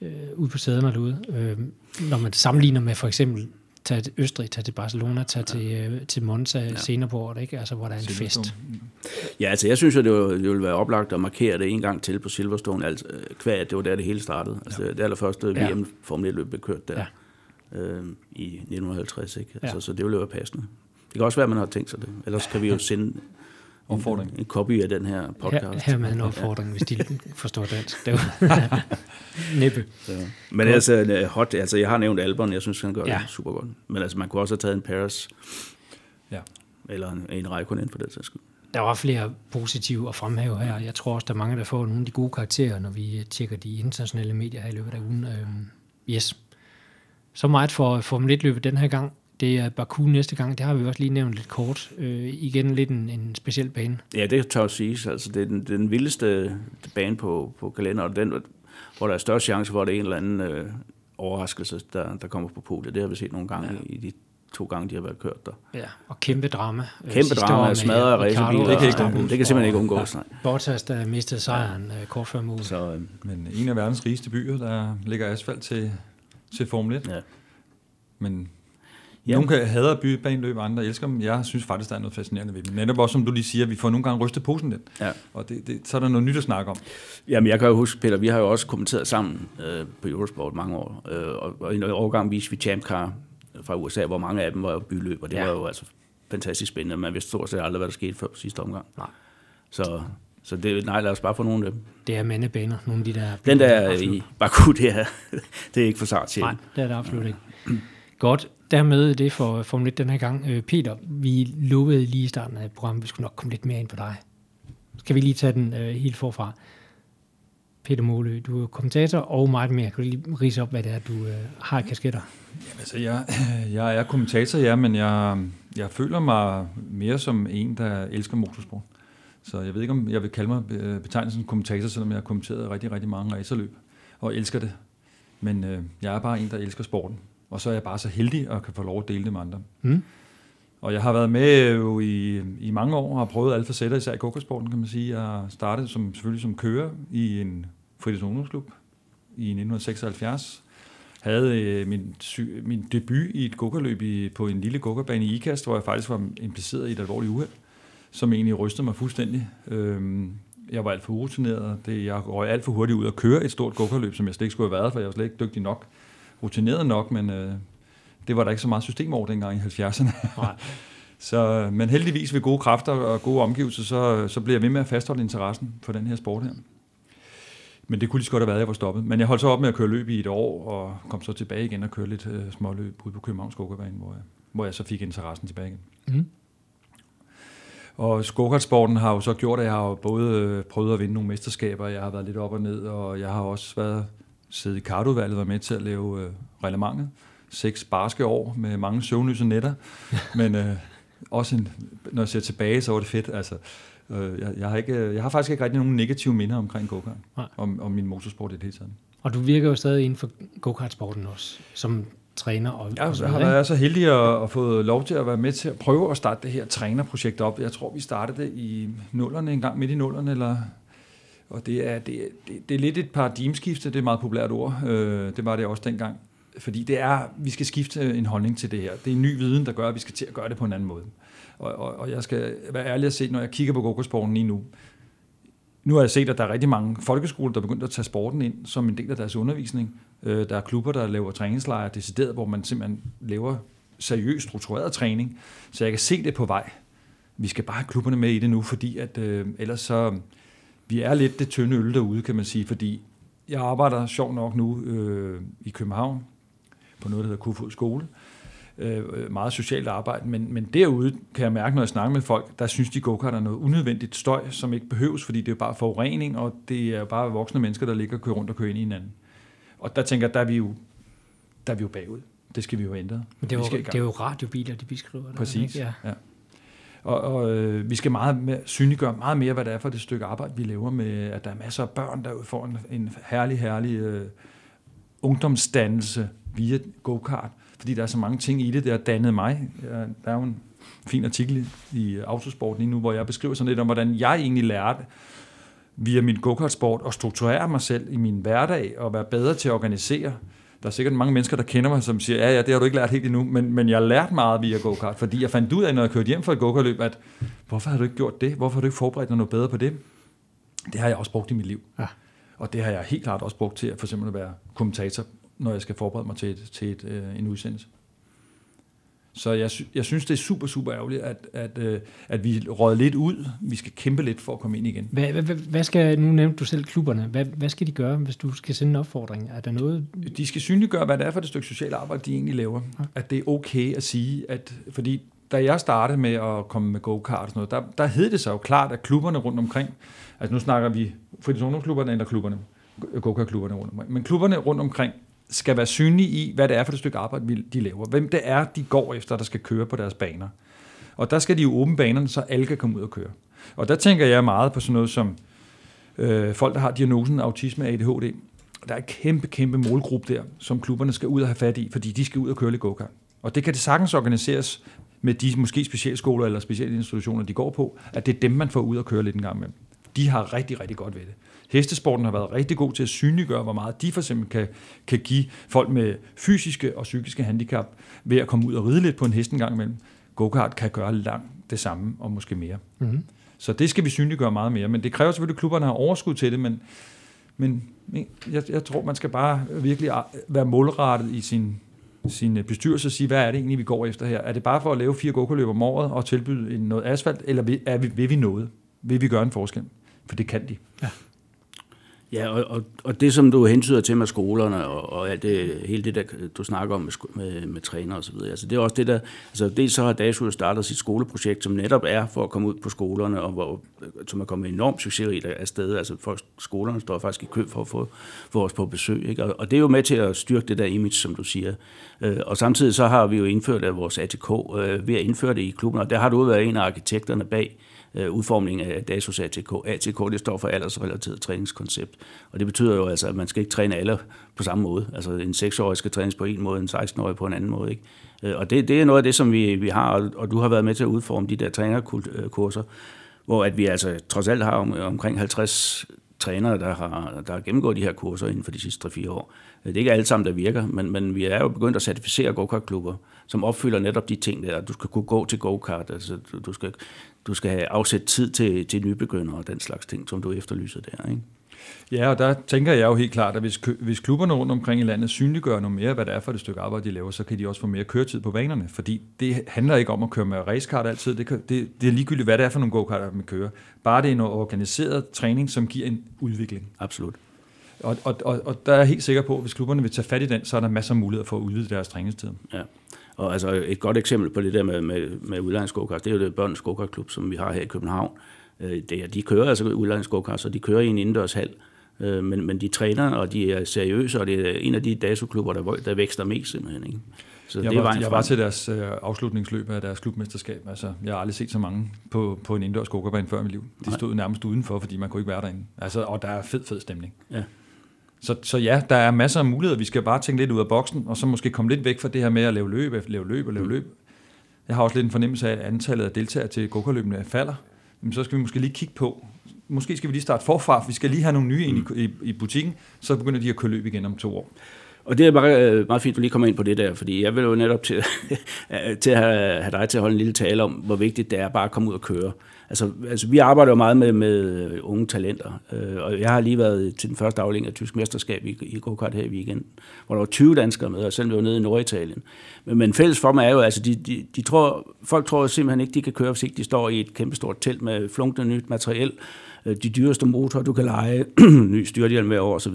uh, ude på sæderne derude. Uh, når man sammenligner med for eksempel tage til Østrig, tage til Barcelona, tage ja. til, uh, til Monza ja. senere på året, ikke? Altså, hvor der er en fest. Ja, altså jeg synes jo, det, det ville være oplagt at markere det en gang til på Silverstone, altså kvad, det var der, det hele startede. Altså ja. det allerførste ja. VM Formel 1 løb blev kørt der ja. øh, i 1950, ikke? Altså, ja. så det ville jo være passende. Det kan også være, at man har tænkt sig det. Ellers kan vi jo sende opfordring. En, en copy af den her podcast. Her, her med en opfordring, ja. hvis de forstår dansk. Det var næppe. Så. Men Godt. altså, øh, hot, altså, jeg har nævnt Albon, jeg synes, han gør ja. det super godt. Men altså, man kunne også have taget en Paris. Ja. Eller en, en Raikkonen for det sags skyld. Der var flere positive at fremhæve her. Jeg tror også, der er mange, der får nogle af de gode karakterer, når vi tjekker de internationale medier her i løbet af ugen. Øhm, yes. Så meget for Formel 1-løbet den her gang. Det er Baku næste gang, det har vi også lige nævnt lidt kort. Øh, igen lidt en, en speciel bane. Ja, det tør at sige. Altså, det er den, den vildeste bane på, på kalenderen, og den, hvor der er størst chance for, at det er en eller anden øh, overraskelse, der, der kommer på podiet. Det har vi set nogle gange ja. i de to gange, de har været kørt der. Ja, og kæmpe drama. Øh, kæmpe drama, smadret racerbiler. Det kan ikke, det kan simpelthen ikke undgås. Nej. Bottas, der mistede sejren ja. Øh, kort før mål. Så, øh, Men en af verdens rigeste byer, der ligger asfalt til, til Formel 1. Ja. Men Ja. Nogle kan hader bybaneløb, andre elsker dem. Jeg synes faktisk, der er noget fascinerende ved dem. Netop også, som du lige siger, vi får nogle gange rystet posen lidt. Ja. Og det, det, så er der noget nyt at snakke om. Jamen, jeg kan jo huske, Peter, vi har jo også kommenteret sammen øh, på Eurosport mange år. Øh, og, og i en overgang viste vi Champ Car fra USA, hvor mange af dem var byløb, og det ja. var jo altså fantastisk spændende. Man vidste stort set aldrig, hvad der skete før sidste omgang. Nej. Så, så det, nej, lad os bare få nogle af dem. Det er mandebaner, nogle af de der... Den der i Baku, det er, det er ikke for sart til. Nej, det er det absolut ikke. Godt dermed det for Formel 1 den her gang. Øh, Peter, vi lovede lige i starten af programmet, vi skulle nok komme lidt mere ind på dig. Skal vi lige tage den øh, helt forfra? Peter Målø, du er kommentator og meget mere. Kan du lige rise op, hvad det er, du øh, har i kasketter? Jamen, altså, jeg, jeg er kommentator, ja, men jeg, jeg føler mig mere som en, der elsker motorsport. Så jeg ved ikke, om jeg vil kalde mig øh, betegnelsen kommentator, selvom jeg har kommenteret rigtig, rigtig mange racerløb og elsker det. Men øh, jeg er bare en, der elsker sporten. Og så er jeg bare så heldig at kan få lov at dele det med andre. Mm. Og jeg har været med jo i, i mange år og har prøvet alle facetter, især i gokartsporten, kan man sige. Jeg startede som, selvfølgelig som kører i en fritids ungdomsklub i 1976. Havde øh, min, sy, min debut i et gokarløb på en lille gokartbane i IKAST, hvor jeg faktisk var impliceret i et alvorligt uheld, som egentlig rystede mig fuldstændig. Øhm, jeg var alt for urutineret. Det, jeg røg alt for hurtigt ud og køre et stort gokarløb, som jeg slet ikke skulle have været, for jeg var slet ikke dygtig nok rutineret nok, men øh, det var der ikke så meget system over dengang i 70'erne. Nej. så, men heldigvis ved gode kræfter og gode omgivelser, så, så blev jeg ved med at fastholde interessen for den her sport her. Men det kunne lige så godt have været, at jeg var stoppet. Men jeg holdt så op med at køre løb i et år, og kom så tilbage igen og køre lidt øh, småløb ude på Københavns Skogerbane, hvor jeg, hvor jeg så fik interessen tilbage igen. Mm. Og skokartsporten har jo så gjort, at jeg har både øh, prøvet at vinde nogle mesterskaber, jeg har været lidt op og ned, og jeg har også været siddet i kardudvalget og med til at lave øh, reglementet. Seks barske år med mange søvnløse nætter, men øh, også en, når jeg ser tilbage, så var det fedt. Altså, øh, jeg, jeg, har ikke, jeg har faktisk ikke rigtig nogen negative minder omkring go-kart, om, om min motorsport i det hele taget. Og du virker jo stadig inden for go-kart-sporten også, som træner. Og, ja, jeg har været så heldig at, at få lov til at være med til at prøve at starte det her trænerprojekt op. Jeg tror, vi startede det i nullerne en gang midt i nullerne, eller og det er, det, det, det er lidt et paradigmeskifte, det er et meget populært ord. Øh, det var det også dengang. Fordi det er, vi skal skifte øh, en holdning til det her. Det er en ny viden, der gør, at vi skal til at gøre det på en anden måde. Og, og, og jeg skal være ærlig at se, når jeg kigger på gogosporten lige nu, nu har jeg set, at der er rigtig mange folkeskoler, der er begyndt at tage sporten ind som en del af deres undervisning. Øh, der er klubber, der laver træningslejre decideret, hvor man simpelthen laver seriøst struktureret træning. Så jeg kan se det på vej. Vi skal bare have klubberne med i det nu, fordi at, øh, ellers så... Vi er lidt det tynde øl derude, kan man sige, fordi jeg arbejder sjov nok nu øh, i København på noget, der hedder Kofod Skole. Øh, meget socialt arbejde, men, men derude kan jeg mærke, når jeg snakker med folk, der synes de go er noget unødvendigt støj, som ikke behøves, fordi det er bare forurening, og det er bare voksne mennesker, der ligger og kører rundt og kører ind i hinanden. Og der tænker jeg, der er vi jo, der er vi jo bagud. Det skal vi jo ændre. Men det er jo, det er jo radiobiler, de beskriver. Der, Præcis, ikke? Ja. ja. Og, og øh, vi skal meget mere, synliggøre meget mere, hvad det er for det stykke arbejde, vi laver med, at der er masser af børn, der får en, en herlig, herlig øh, ungdomsdannelse via go-kart, fordi der er så mange ting i det, der har dannet mig. Der er jo en fin artikel i Autosport lige nu, hvor jeg beskriver sådan lidt om, hvordan jeg egentlig lærte via min go-kart-sport at strukturere mig selv i min hverdag og være bedre til at organisere. Der er sikkert mange mennesker, der kender mig, som siger, ja, ja, det har du ikke lært helt endnu, men, men jeg har lært meget via go-kart, fordi jeg fandt ud af, når jeg kørte hjem fra et go-kart-løb, at hvorfor har du ikke gjort det? Hvorfor har du ikke forberedt dig noget bedre på det? Det har jeg også brugt i mit liv. Ja. Og det har jeg helt klart også brugt til at for eksempel at være kommentator når jeg skal forberede mig til, et, til et, øh, en udsendelse. Så jeg, jeg synes, det er super, super ærgerligt, at, at, øh, at vi råder lidt ud. Vi skal kæmpe lidt for at komme ind igen. Hvad, hvad, hvad skal, nu nævnte du selv klubberne. Hvad, hvad skal de gøre, hvis du skal sende en opfordring? Er der noget? De skal synliggøre, hvad det er for et stykke socialt arbejde, de egentlig laver. Ja. At det er okay at sige, at fordi da jeg startede med at komme med go-kart og sådan noget, der, der hed det så jo klart, at klubberne rundt omkring, altså nu snakker vi fritids- eller klubberne, go-kart-klubberne rundt omkring, men klubberne rundt omkring skal være synlige i, hvad det er for et stykke arbejde, de laver. Hvem det er, de går efter, der skal køre på deres baner. Og der skal de jo åbne banerne, så alle kan komme ud og køre. Og der tænker jeg meget på sådan noget som øh, folk, der har diagnosen autisme og ADHD. Der er en kæmpe, kæmpe målgruppe der, som klubberne skal ud og have fat i, fordi de skal ud og køre lidt go Og det kan det sagtens organiseres med de måske specialskoler eller specielle institutioner, de går på, at det er dem, man får ud og køre lidt en gang med. De har rigtig, rigtig godt ved det. Hestesporten har været rigtig god til at synliggøre, hvor meget de for eksempel kan, kan give folk med fysiske og psykiske handicap ved at komme ud og ride lidt på en hest en gang imellem. Go-kart kan gøre langt det samme, og måske mere. Mm-hmm. Så det skal vi synliggøre meget mere. Men det kræver selvfølgelig, at klubberne har overskud til det, men, men jeg, jeg tror, man skal bare virkelig være målrettet i sin, sin bestyrelse og sige, hvad er det egentlig, vi går efter her? Er det bare for at lave fire go om året og tilbyde noget asfalt, eller vil, er vi, vil vi noget? Vil vi gøre en forskel? For det kan de. Ja. Ja, og, og, og det som du hentyder til med skolerne, og, og alt det, hele det, der du snakker om med, med, med træner og så videre, altså det er også det der, altså det så har DASU startet sit skoleprojekt, som netop er for at komme ud på skolerne, og hvor, som er kommet enormt succesrigt af sted, altså folk, skolerne står faktisk i kø for at få, for os på besøg, ikke? Og, og det er jo med til at styrke det der image, som du siger, øh, og samtidig så har vi jo indført af vores ATK øh, ved at indføre det i klubben, og der har du været en af arkitekterne bag, øh, udformning af DASUS ATK. ATK det står for aldersrelateret træningskoncept, og det betyder jo altså, at man skal ikke træne alle på samme måde. Altså en 6-årig skal trænes på en måde, en 16-årig på en anden måde. Ikke? Øh, og det, det er noget af det, som vi, vi har, og du har været med til at udforme de der trænerkurser, øh, hvor at vi altså trods alt har om, omkring 50 trænere, der har, der har gennemgået de her kurser inden for de sidste 3-4 år. Øh, det er ikke alle sammen, der virker, men, men vi er jo begyndt at certificere go-kart-klubber, som opfylder netop de ting der. Du skal kunne gå til go-kart, altså du skal, du skal have afsat tid til, til nybegyndere og den slags ting, som du efterlyser der. Ikke? Ja, og der tænker jeg jo helt klart, at hvis, hvis klubberne rundt omkring i landet synliggør noget mere, hvad det er for et stykke arbejde, de laver, så kan de også få mere køretid på banerne. Fordi det handler ikke om at køre med racekart altid. Det, det, det er ligegyldigt, hvad det er for nogle go-karter, man kører. Bare det er noget organiseret træning, som giver en udvikling. Absolut. Og, og, og, og der er jeg helt sikker på, at hvis klubberne vil tage fat i den, så er der masser af muligheder for at udvide deres træningstid. Ja. Og altså et godt eksempel på det der med, med, med udlejningsgokart, det er jo det børnens gokartklub, som vi har her i København. Øh, det er, de kører altså udlejningsgokart, så de kører i en indendørshal, øh, men, men de træner, og de er seriøse, og det er en af de DASU-klubber, der, der vækster mest simpelthen. Ikke? Så jeg, det var, jeg var til deres øh, afslutningsløb af deres klubmesterskab. Altså, jeg har aldrig set så mange på, på en indendørs gokerbane før i mit liv. De stod nærmest udenfor, fordi man kunne ikke være derinde. Altså, og der er fed, fed stemning. Ja. Så, så ja, der er masser af muligheder. Vi skal bare tænke lidt ud af boksen, og så måske komme lidt væk fra det her med at lave løb, lave løb og lave mm. løb. Jeg har også lidt en fornemmelse af, at antallet af deltagere til gokarløbene falder. Men så skal vi måske lige kigge på, måske skal vi lige starte forfra, vi skal lige have nogle nye ind i, i, i butikken, så begynder de at køre løb igen om to år. Og det er bare meget fint, at du lige kommer ind på det der, fordi jeg vil jo netop til, til at have, have dig til at holde en lille tale om, hvor vigtigt det er bare at komme ud og køre. Altså, altså vi arbejder jo meget med, med øh, unge talenter, øh, og jeg har lige været til den første afdeling af tysk mesterskab i, i go-kart her i weekenden, hvor der var 20 danskere med, og selv vi var nede i Norditalien. Men, men fælles for mig er jo, altså de, de, de tror, folk tror simpelthen ikke, de kan køre, hvis ikke de står i et kæmpestort telt med flunkende nyt materiel, øh, de dyreste motorer, du kan lege, ny styrthjelm hver år osv.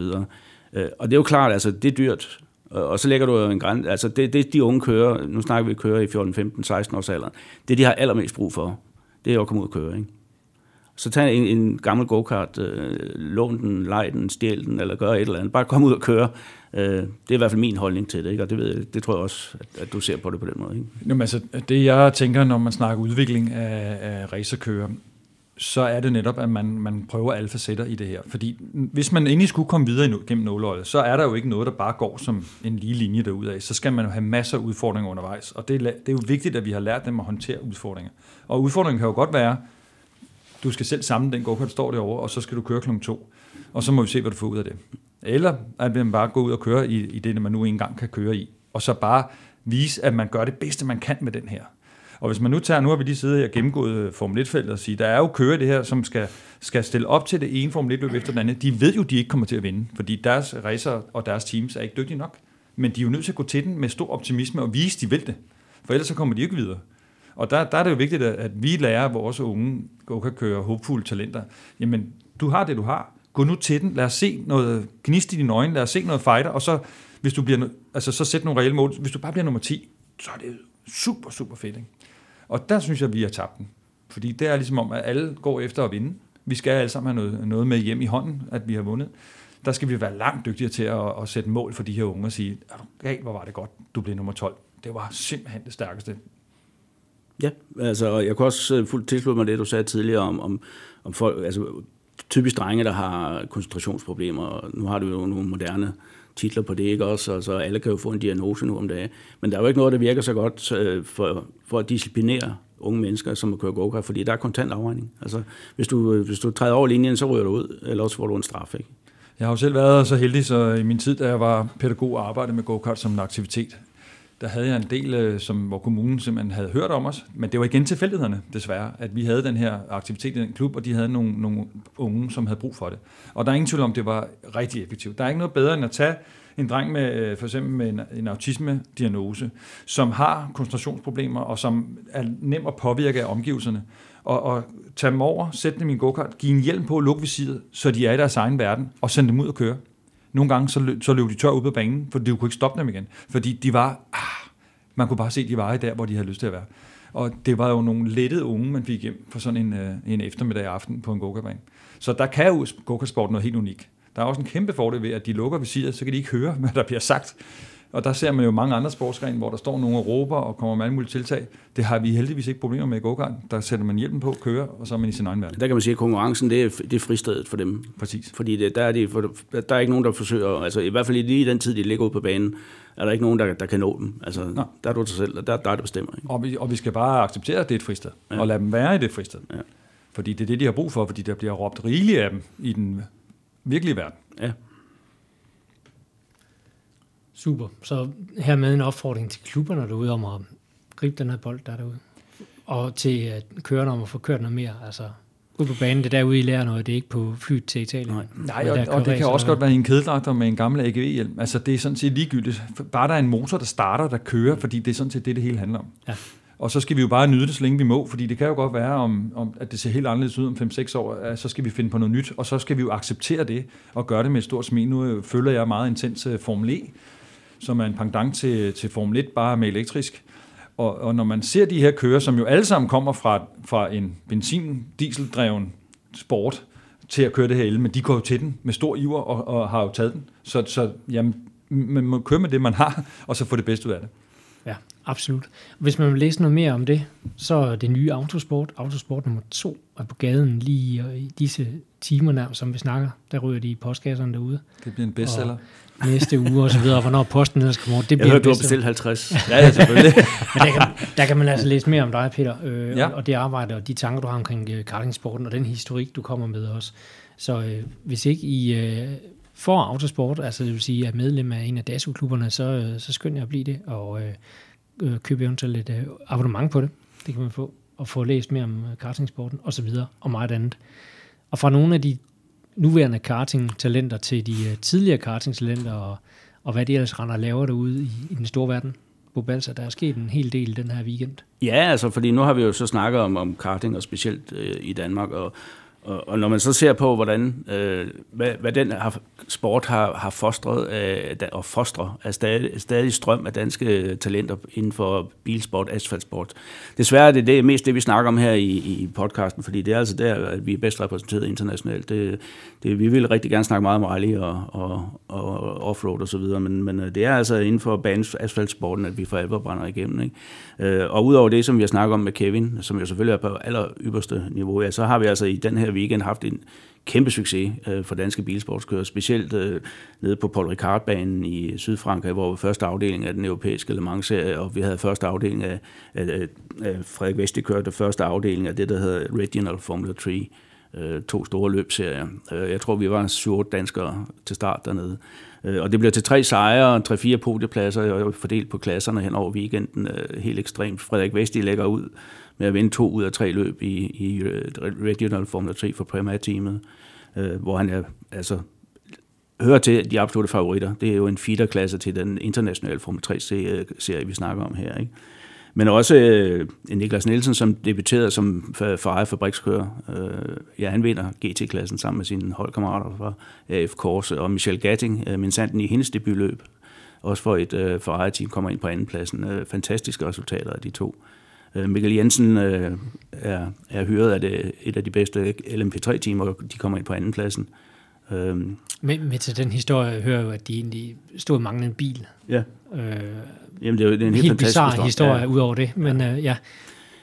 Øh, og det er jo klart, altså det er dyrt, og så lægger du jo en græns, altså det, det de unge kører, nu snakker vi kører i 14, 15, 16 års alder, det de har allermest brug for, det er jo at komme ud og køre, ikke? Så tag en, en gammel go-kart, øh, lån den, leg den, stjæl den, eller gør et eller andet. Bare kom ud og køre. Øh, det er i hvert fald min holdning til det, ikke? og det, ved, jeg, det tror jeg også, at, at du ser på det på den måde. Ikke? Jamen, altså, det jeg tænker, når man snakker udvikling af, af racerkører, så er det netop, at man, man prøver alle facetter i det her. Fordi hvis man endelig skulle komme videre gennem nåløjet, så er der jo ikke noget, der bare går som en lige linje derudad. Så skal man jo have masser af udfordringer undervejs. Og det er, det er jo vigtigt, at vi har lært dem at håndtere udfordringer. Og udfordringen kan jo godt være, du skal selv samle den go der står derovre, og så skal du køre kl. 2. Og så må vi se, hvad du får ud af det. Eller at man bare går ud og kører i, i det, man nu engang kan køre i. Og så bare vise, at man gør det bedste, man kan med den her. Og hvis man nu tager, nu har vi lige siddet og gennemgået øh, Formel 1-feltet og sige, der er jo kører det her, som skal, skal stille op til det ene Formel 1-løb efter den anden. De ved jo, de ikke kommer til at vinde, fordi deres racer og deres teams er ikke dygtige nok. Men de er jo nødt til at gå til den med stor optimisme og vise, de vil det. For ellers så kommer de ikke videre. Og der, der er det jo vigtigt, at, vi lærer vores unge go kan køre håbfulde talenter, jamen, du har det, du har. Gå nu til den. Lad os se noget gnist i dine øjne. Lad os se noget fighter. Og så, hvis du bliver, altså, så sæt nogle reelle mål. Hvis du bare bliver nummer 10, så er det super, super fedt. Ikke? Og der synes jeg, vi har tabt den. Fordi det er ligesom om, at alle går efter at vinde. Vi skal alle sammen have noget, noget med hjem i hånden, at vi har vundet. Der skal vi være langt dygtigere til at, at sætte mål for de her unge og sige, er du galt, hvor var det godt, du blev nummer 12. Det var simpelthen det stærkeste. Ja, altså jeg kunne også øh, fuldt tilslutte mig det, du sagde tidligere om, om, om folk, altså typisk drenge, der har koncentrationsproblemer, og nu har du jo nogle moderne titler på det, ikke også? Altså, så alle kan jo få en diagnose nu om dagen. Men der er jo ikke noget, der virker så godt øh, for, for at disciplinere unge mennesker, som at køre go fordi der er kontant afregning. Altså, hvis du, øh, hvis du træder over linjen, så ryger du ud, eller også får du en straf, ikke? Jeg har jo selv været så heldig, så i min tid, da jeg var pædagog og arbejdede med go-kart som en aktivitet, der havde jeg en del, øh, som, hvor kommunen simpelthen havde hørt om os, men det var igen tilfældighederne, desværre, at vi havde den her aktivitet i den klub, og de havde nogle, nogle unge, som havde brug for det. Og der er ingen tvivl om, det var rigtig effektivt. Der er ikke noget bedre end at tage en dreng med øh, for eksempel med en, en autisme-diagnose, som har koncentrationsproblemer, og som er nem at påvirke af omgivelserne, og, og tage dem over, sætte dem i en go-kart, give en hjelm på, lukke visiret, så de er i deres egen verden, og sende dem ud og køre. Nogle gange så, løb, så løb de tør ud på banen, for de kunne ikke stoppe dem igen. Fordi de var, ah, man kunne bare se, de var i der, hvor de havde lyst til at være. Og det var jo nogle lettede unge, man fik hjem for sådan en, øh, en eftermiddag aften på en go Så der kan jo go noget helt unikt. Der er også en kæmpe fordel ved, at de lukker visiret, så kan de ikke høre, hvad der bliver sagt. Og der ser man jo mange andre sportsgrene, hvor der står nogle og råber og kommer med alle mulige tiltag. Det har vi heldigvis ikke problemer med i go Der sætter man hjælpen på, kører, og så er man i sin egen verden. Der kan man sige, at konkurrencen det er, det er fristedet for dem. Præcis. Fordi det, der, er de, for, der er ikke nogen, der forsøger, altså i hvert fald lige i den tid, de ligger ude på banen, er der ikke nogen, der, der kan nå dem. Altså, Nå. der er du til selv, og der, der er det bestemmer. Ikke? Og, vi, og vi skal bare acceptere, at det er et fristed, ja. og lade dem være i det fristed. Ja. Fordi det er det, de har brug for, fordi der bliver råbt rigeligt af dem i den virkelige verden. Ja. Super. Så her med en opfordring til klubberne derude om at gribe den her bold der derude. Og til at køre om at få kørt noget mere. Altså ud på banen, det er derude, I lærer noget, det er ikke på flyet til Italien. Nej, Nej og, og det kan også godt være en kedeldragter med en gammel AGV-hjelm. Altså det er sådan set ligegyldigt. Bare der er en motor, der starter, der kører, fordi det er sådan set det, det hele handler om. Ja. Og så skal vi jo bare nyde det, så længe vi må, fordi det kan jo godt være, om, om, at det ser helt anderledes ud om 5-6 år, at så skal vi finde på noget nyt, og så skal vi jo acceptere det, og gøre det med et stort smil. Nu følger jeg meget intens øh, Formel E, som er en pendant til, til Formel 1, bare med elektrisk. Og, og når man ser de her kører, som jo alle sammen kommer fra, fra en benzin-dieseldreven sport, til at køre det her el, men de går jo til den med stor iver og, og har jo taget den. Så, så jamen, man må køre med det, man har, og så få det bedste ud af det. Ja, absolut. Hvis man vil læse noget mere om det, så er det nye Autosport, Autosport nummer 2, er på gaden lige i disse timer nærmest, som vi snakker. Der ryger de i postkasserne derude. Det bliver en bestseller. Og næste uge og så videre, og hvornår posten ellers kommer over. Det bliver Jeg hørte, du har bestilt 50. ja, ja, selvfølgelig. Men der kan, der kan man altså læse mere om dig, Peter, øh, ja. og, det arbejde og de tanker, du har omkring øh, kartingsporten og den historik, du kommer med også. Så øh, hvis ikke I øh, får autosport, altså det vil sige, at medlem af en af DASU-klubberne, så, øh, så skynd jer at blive det, og øh, øh, købe eventuelt et øh, abonnement på det. Det kan man få, og få læst mere om øh, kartingsporten og så videre, og meget andet. Og fra nogle af de nuværende karting-talenter til de øh, tidligere karting-talenter, og, og hvad de ellers render og laver derude i, i den store verden. Bobalsa, der er sket en hel del den her weekend. Ja, altså, fordi nu har vi jo så snakket om, om karting, og specielt øh, i Danmark, og, og, og når man så ser på, hvordan, øh, hvad, hvad den har, sport har, har fostret øh, og fostrer af stadig, stadig strøm af danske talenter inden for bilsport, asfaltsport. Desværre er det, det mest det, vi snakker om her i, i podcasten, fordi det er altså der, at vi er bedst repræsenteret internationalt. Det, det, vi vil rigtig gerne snakke meget om rally og, og, og offroad og så videre, men, men øh, det er altså inden for banes asfaltsporten, at vi for alvor brænder igennem. Ikke? Øh, og udover det, som vi har snakket om med Kevin, som jo selvfølgelig er på aller ypperste niveau, ja, så har vi altså i den her weekend haft en kæmpe succes øh, for danske bilsportskører, specielt øh, nede på Paul Ricard-banen i Sydfrankrig, hvor vi første afdeling af den europæiske Le Mans-serie, og vi havde første afdeling af, af, af Frederik Vesti kørte første afdeling af det, der hedder Regional Formula 3, øh, to store løbserier. Øh, jeg tror, vi var 7 danskere til start dernede. Øh, og det blev til tre sejre, tre-fire podiepladser, og fordelt på klasserne hen over weekenden. Øh, helt ekstremt. Frederik Vesti lægger ud med at vinde to ud af tre løb i, i øh, Regional Formula 3 for Premier-teamet, øh, hvor han er, altså, hører til de absolutte favoritter. Det er jo en feederklasse til den internationale Formel 3-serie, vi snakker om her. Ikke? Men også øh, Niklas Nielsen, som debuterede som Ferrari fabrikskører. Øh, ja, han vinder GT-klassen sammen med sine holdkammerater fra AF Korse, og Michel Gatting, øh, min sanden i hendes debutløb, også for et øh, Ferrari-team, kommer ind på andenpladsen. Øh, fantastiske resultater af de to. Øh, Mikkel Jensen øh, er, er hyret af det, et af de bedste LMP3-teamer, og de kommer ind på andenpladsen. Øhm. Med, med til den historie hører jo, at de egentlig stod manglende en bil. Ja. Øh, Jamen, det er jo det er en helt, helt bizarre historie, historie ja. ud over det, men ja, øh, ja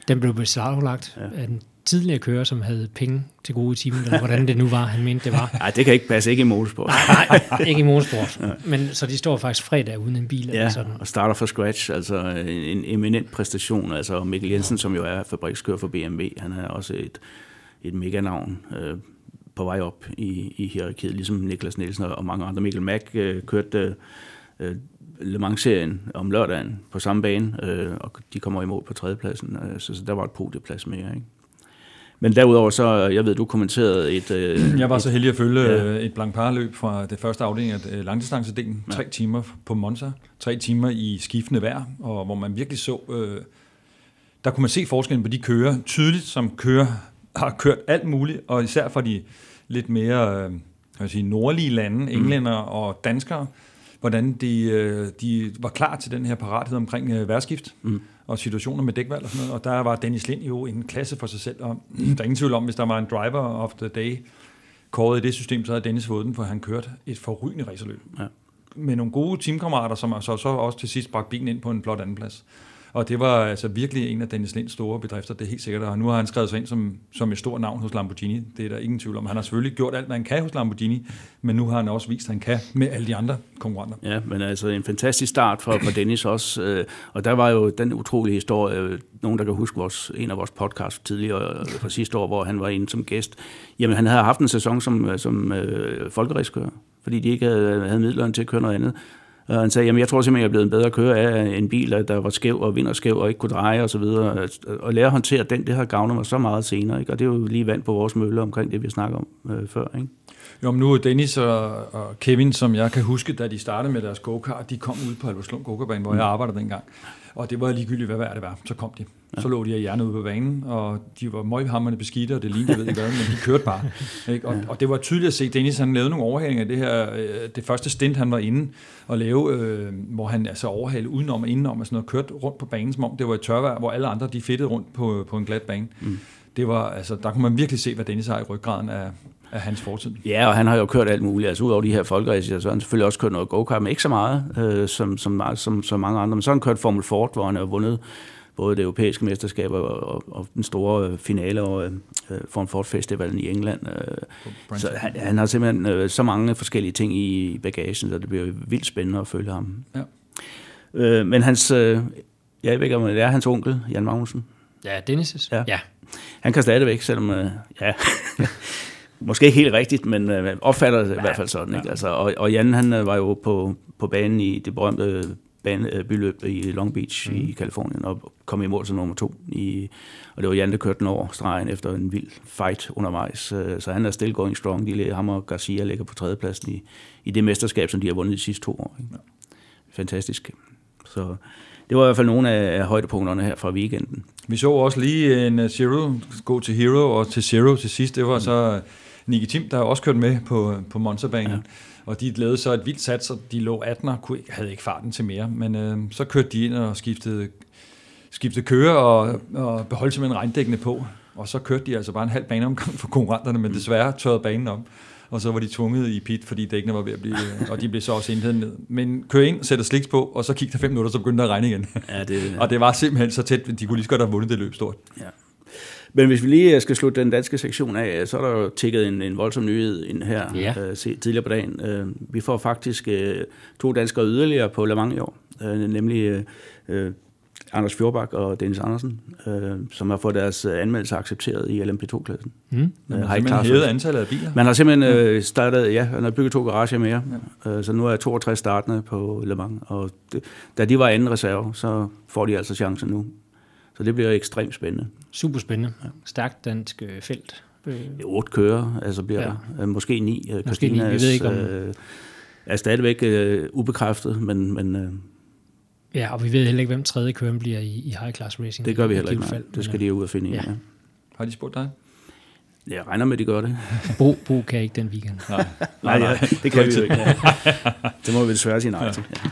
den blev beslaglagt ja. af den tidligere kører, som havde penge til gode timer, eller hvordan det nu var, han mente, det var. Nej, det kan ikke passe, ikke i motorsport. nej, nej, ikke i motorsport. Ja. Men så de står faktisk fredag uden en bil. Ja, eller sådan. og starter fra scratch, altså en, en eminent præstation. Altså Mikkel Jensen, som jo er fabrikskører for BMW, han er også et, et mega-navn øh, på vej op i, i hierarkiet, ligesom Niklas Nielsen og mange andre. Mikkel Mack øh, kørte øh, Le Mans-serien om lørdagen på samme bane, øh, og de kommer imod på tredjepladsen, øh, så, så der var et podieplads mere. Ikke? Men derudover så, jeg ved, du kommenterede et... Øh, jeg var så heldig at følge ja. Øh, et blank parløb fra det første afdeling af øh, langdistancedelen. Ja. Tre timer på Monza, tre timer i skiftende vejr, og hvor man virkelig så... Øh, der kunne man se forskellen på de kører tydeligt, som kører har kørt alt muligt, og især for de lidt mere øh, jeg sige, nordlige lande, mm. englænder mm. og danskere, hvordan de, øh, de var klar til den her parathed omkring øh, værskift mm. Og situationer med dækvalg og sådan noget. Og der var Dennis Lind jo en klasse for sig selv. Og der er ingen tvivl om, hvis der var en driver of the day kåret i det system, så havde Dennis fået den, for han kørte et forrygende racerløb. Ja. Med nogle gode teamkammerater, som så, så også til sidst bragte bilen ind på en flot andenplads. Og det var altså virkelig en af Dennis Linds store bedrifter, det er helt sikkert. Og nu har han skrevet sig ind som, som et stort navn hos Lamborghini. Det er der ingen tvivl om. Han har selvfølgelig gjort alt, hvad han kan hos Lamborghini, men nu har han også vist, at han kan med alle de andre konkurrenter. Ja, men altså en fantastisk start for, for Dennis også. Øh, og der var jo den utrolige historie, nogen der kan huske vores, en af vores podcast tidligere øh, fra sidste år, hvor han var inde som gæst. Jamen han havde haft en sæson som, øh, som øh, folkeræskører, fordi de ikke havde, havde midlerne til at køre noget andet. Og han sagde, jamen jeg tror simpelthen, jeg er blevet en bedre kører af en bil, der var skæv og vinder skæv og ikke kunne dreje osv. Og, øh, og lære at håndtere den, det har gavnet mig så meget senere. Ikke? Og det er jo lige vand på vores mølle omkring det, vi snakker om øh, før. Ikke? Jo, men nu er Dennis og, og Kevin, som jeg kan huske, da de startede med deres go-kart, de kom ud på Alberslund go hvor mm. jeg arbejdede dengang. Og det var ligegyldigt, hvad vejr det var. Så kom de. Så lå de af hjernet ude på banen, og de var møghamrende beskidte, og det lignede, jeg ved ikke hvad, men de kørte bare. Ikke? Og, og, det var tydeligt at se, Dennis han lavede nogle overhældinger af det her, øh, det første stint, han var inde og lave, øh, hvor han altså overhalede udenom og indenom og sådan noget, kørte rundt på banen, som om det var et tørvejr, hvor alle andre de fedtede rundt på, på en glat bane. Mm. Det var, altså, der kunne man virkelig se, hvad Dennis har i ryggraden af, af hans fortid. Ja, og han har jo kørt alt muligt. Altså udover de her folkeræser, så har han selvfølgelig også kørt noget go-kart, men ikke så meget, øh, som, som, som, som mange andre. Men så har han kørt Formel Ford, hvor han har vundet både det europæiske mesterskab og, og, og den store finale over øh, Form Ford Festivalen i England. Øh, så han, han har simpelthen øh, så mange forskellige ting i bagagen, så det bliver vildt spændende at følge ham. Ja. Øh, men hans, øh, jeg ved ikke om det er hans onkel, Jan Magnussen. Ja, Dennis. Ja. ja. Han kan stadigvæk, selvom, øh, ja, måske ikke helt rigtigt, men øh, opfatter det ja. i hvert fald sådan. Ikke? Altså, og, og Jan han øh, var jo på, på banen i det berømte bane, øh, byløb i Long Beach mm. i Kalifornien og kom i mål som nummer to. I, og det var Jan, der kørte den over stregen efter en vild fight undervejs. Øh, så han er still going strong. De, ham og Garcia ligger på tredjepladsen i, i det mesterskab, som de har vundet de sidste to år. Ikke? Fantastisk. Så det var i hvert fald nogle af højdepunkterne her fra weekenden. Vi så også lige en Zero gå til Hero og til Zero til sidst. Det var mm. så Nicky Tim, der har også kørt med på, på Monsterbanen. Ja. Og de lavede så et vildt sats, så de lå 18 og kunne, havde ikke farten til mere. Men øh, så kørte de ind og skiftede, skiftede køre og, og beholdt simpelthen regndækkende på. Og så kørte de altså bare en halv baneomgang for konkurrenterne, men desværre tørrede banen om. Og så var de tvunget i pit, fordi dækkene var ved at blive, og de blev så også indheden ned. Men kør ind, sætter sliks på, og så kigger der fem minutter, så begyndte det at regne igen. Ja, det, og det var simpelthen så tæt, de kunne lige så godt have vundet det løb stort. Ja. Men hvis vi lige skal slutte den danske sektion af, så er der jo tækket en, en voldsom nyhed ind her ja. øh, tidligere på dagen. Øh, vi får faktisk øh, to danskere yderligere på Le Mans i år, øh, nemlig øh, øh Anders Fjordbak og Dennis Andersen, øh, som har fået deres anmeldelse accepteret i LMP2-klassen. Mm. Øh, man har hævet antallet af biler? Man har simpelthen øh, startet, ja, man har bygget to garager mere, ja. øh, så nu er 62 startende på Le Mans, og det, da de var anden reserve, så får de altså chancen nu. Så det bliver ekstremt spændende. Super spændende. Ja. Stærkt dansk øh, felt. Øh. Otte kører, altså bliver ja. øh, måske ni. Måske ni, jeg ved ikke om... Øh, er stadigvæk øh, ubekræftet, men... men øh, ja, og vi ved heller ikke, hvem tredje køren bliver i, i high class racing. Det gør vi heller ikke, fald. Det skal de jo ud og finde ja. Ja. Har de spurgt dig? Jeg regner med, at de gør det. Bo, Bo kan ikke den weekend. Nej, nej, nej, nej det kan vi jo ikke. Det må vi desværre sige nej til. Ja.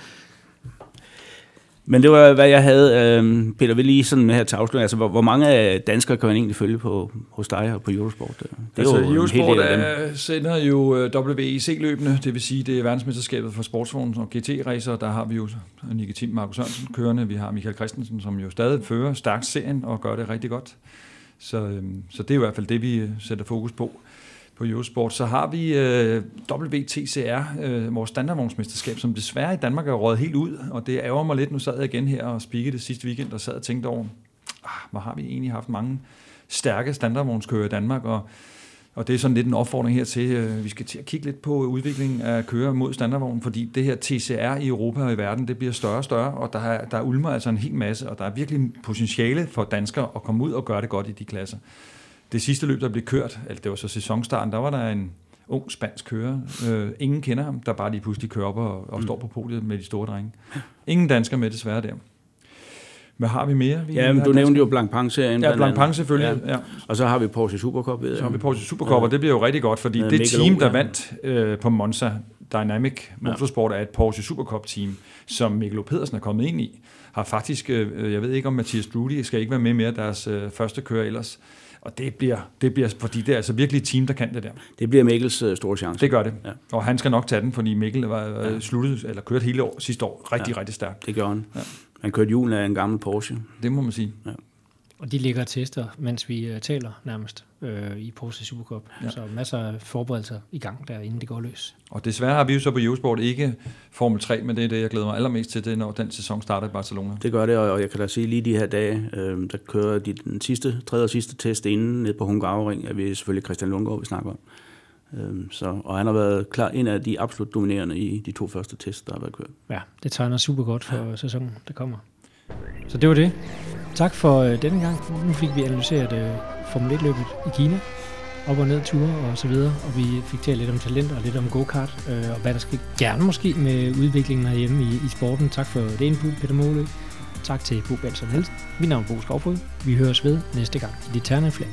Men det var, hvad jeg havde. Øhm, Peter, vil lige sådan her til afslutning, altså hvor, hvor mange danskere kan man egentlig følge på, hos dig og på Eurosport? Det er altså, jo Eurosport er, sender jo øh, WEC-løbende, det vil sige, det er verdensmesterskabet for sportsvogn og GT-racer. Der har vi jo Nicky Tim Markus Sørensen kørende, vi har Michael Christensen, som jo stadig fører stærkt serien og gør det rigtig godt. Så, øhm, så det er i hvert fald det, vi sætter fokus på på Eurosport, så har vi øh, WTCR, øh, vores standardvognsmesterskab, som desværre i Danmark er røget helt ud, og det ærger mig lidt. Nu sad jeg igen her og spikede det sidste weekend, og sad og tænkte over, ah, hvor har vi egentlig haft mange stærke standardvognskører i Danmark, og, og det er sådan lidt en opfordring her til, øh, vi skal til at kigge lidt på udviklingen af kører mod standardvognen, fordi det her TCR i Europa og i verden, det bliver større og større, og der, er, der ulmer altså en hel masse, og der er virkelig potentiale for danskere at komme ud og gøre det godt i de klasser. Det sidste løb, der blev kørt, altså det var så sæsonstarten, der var der en ung spansk kører. Øh, ingen kender ham, der bare lige pludselig kører op og, og mm. står på podiet med de store drenge. Ingen dansker med desværre der. Hvad har vi mere? Vi ja, men du nævnte jo Blancpain-serien. Ja, Blancpain selvfølgelig. Ja. Ja. Og så har vi Porsche Supercup. Ved så har vi Porsche Supercup, ja. og det bliver jo rigtig godt, fordi ja, det team, der vandt øh, på Monza, Dynamic Motorsport, ja. er et Porsche Supercup-team, som Mikkel Pedersen er kommet ind i. Har faktisk, øh, jeg ved ikke om Mathias Drudy skal ikke være med mere, deres øh, første kører ellers. Og det bliver, det bliver, fordi det er altså virkelig et team, der kan det der. Det bliver Mikkels uh, store chance. Det gør det. Ja. Og han skal nok tage den, fordi Mikkel var ja. sluttet, eller kørt hele år, sidste år rigtig, ja. rigtig stærkt. Det gør han. Ja. Han kørte julen af en gammel Porsche. Det må man sige. Ja. Og de ligger og tester, mens vi uh, taler nærmest øh, i Porsche Supercup. Ja. Så masser af forberedelser i gang der, inden det går løs. Og desværre har vi jo så på Eurosport ikke Formel 3, men det er det, jeg glæder mig allermest til, det, når den sæson starter i Barcelona. Det gør det, og jeg kan da sige lige de her dage, øh, der kører de den sidste, tredje og sidste test inden ned på Hungaroring, er vi selvfølgelig Christian Lundgaard, vi snakker om. Øh, så, og han har været klar en af de absolut dominerende i de to første tests, der har været kørt. Ja, det tegner super godt for sæsonen, der kommer. Så det var det. Tak for øh, denne gang. Nu fik vi analyseret øh, Formel 1-løbet i Kina, op og ned ture og så videre, og vi fik talt lidt om talent og lidt om go-kart, øh, og hvad der skal gerne måske med udviklingen herhjemme i, i sporten. Tak for det input, Peter Målø. Tak til Bo Benson Helst. Mit navn er Bo Skovfod. Vi høres ved næste gang i Det Terne Flag.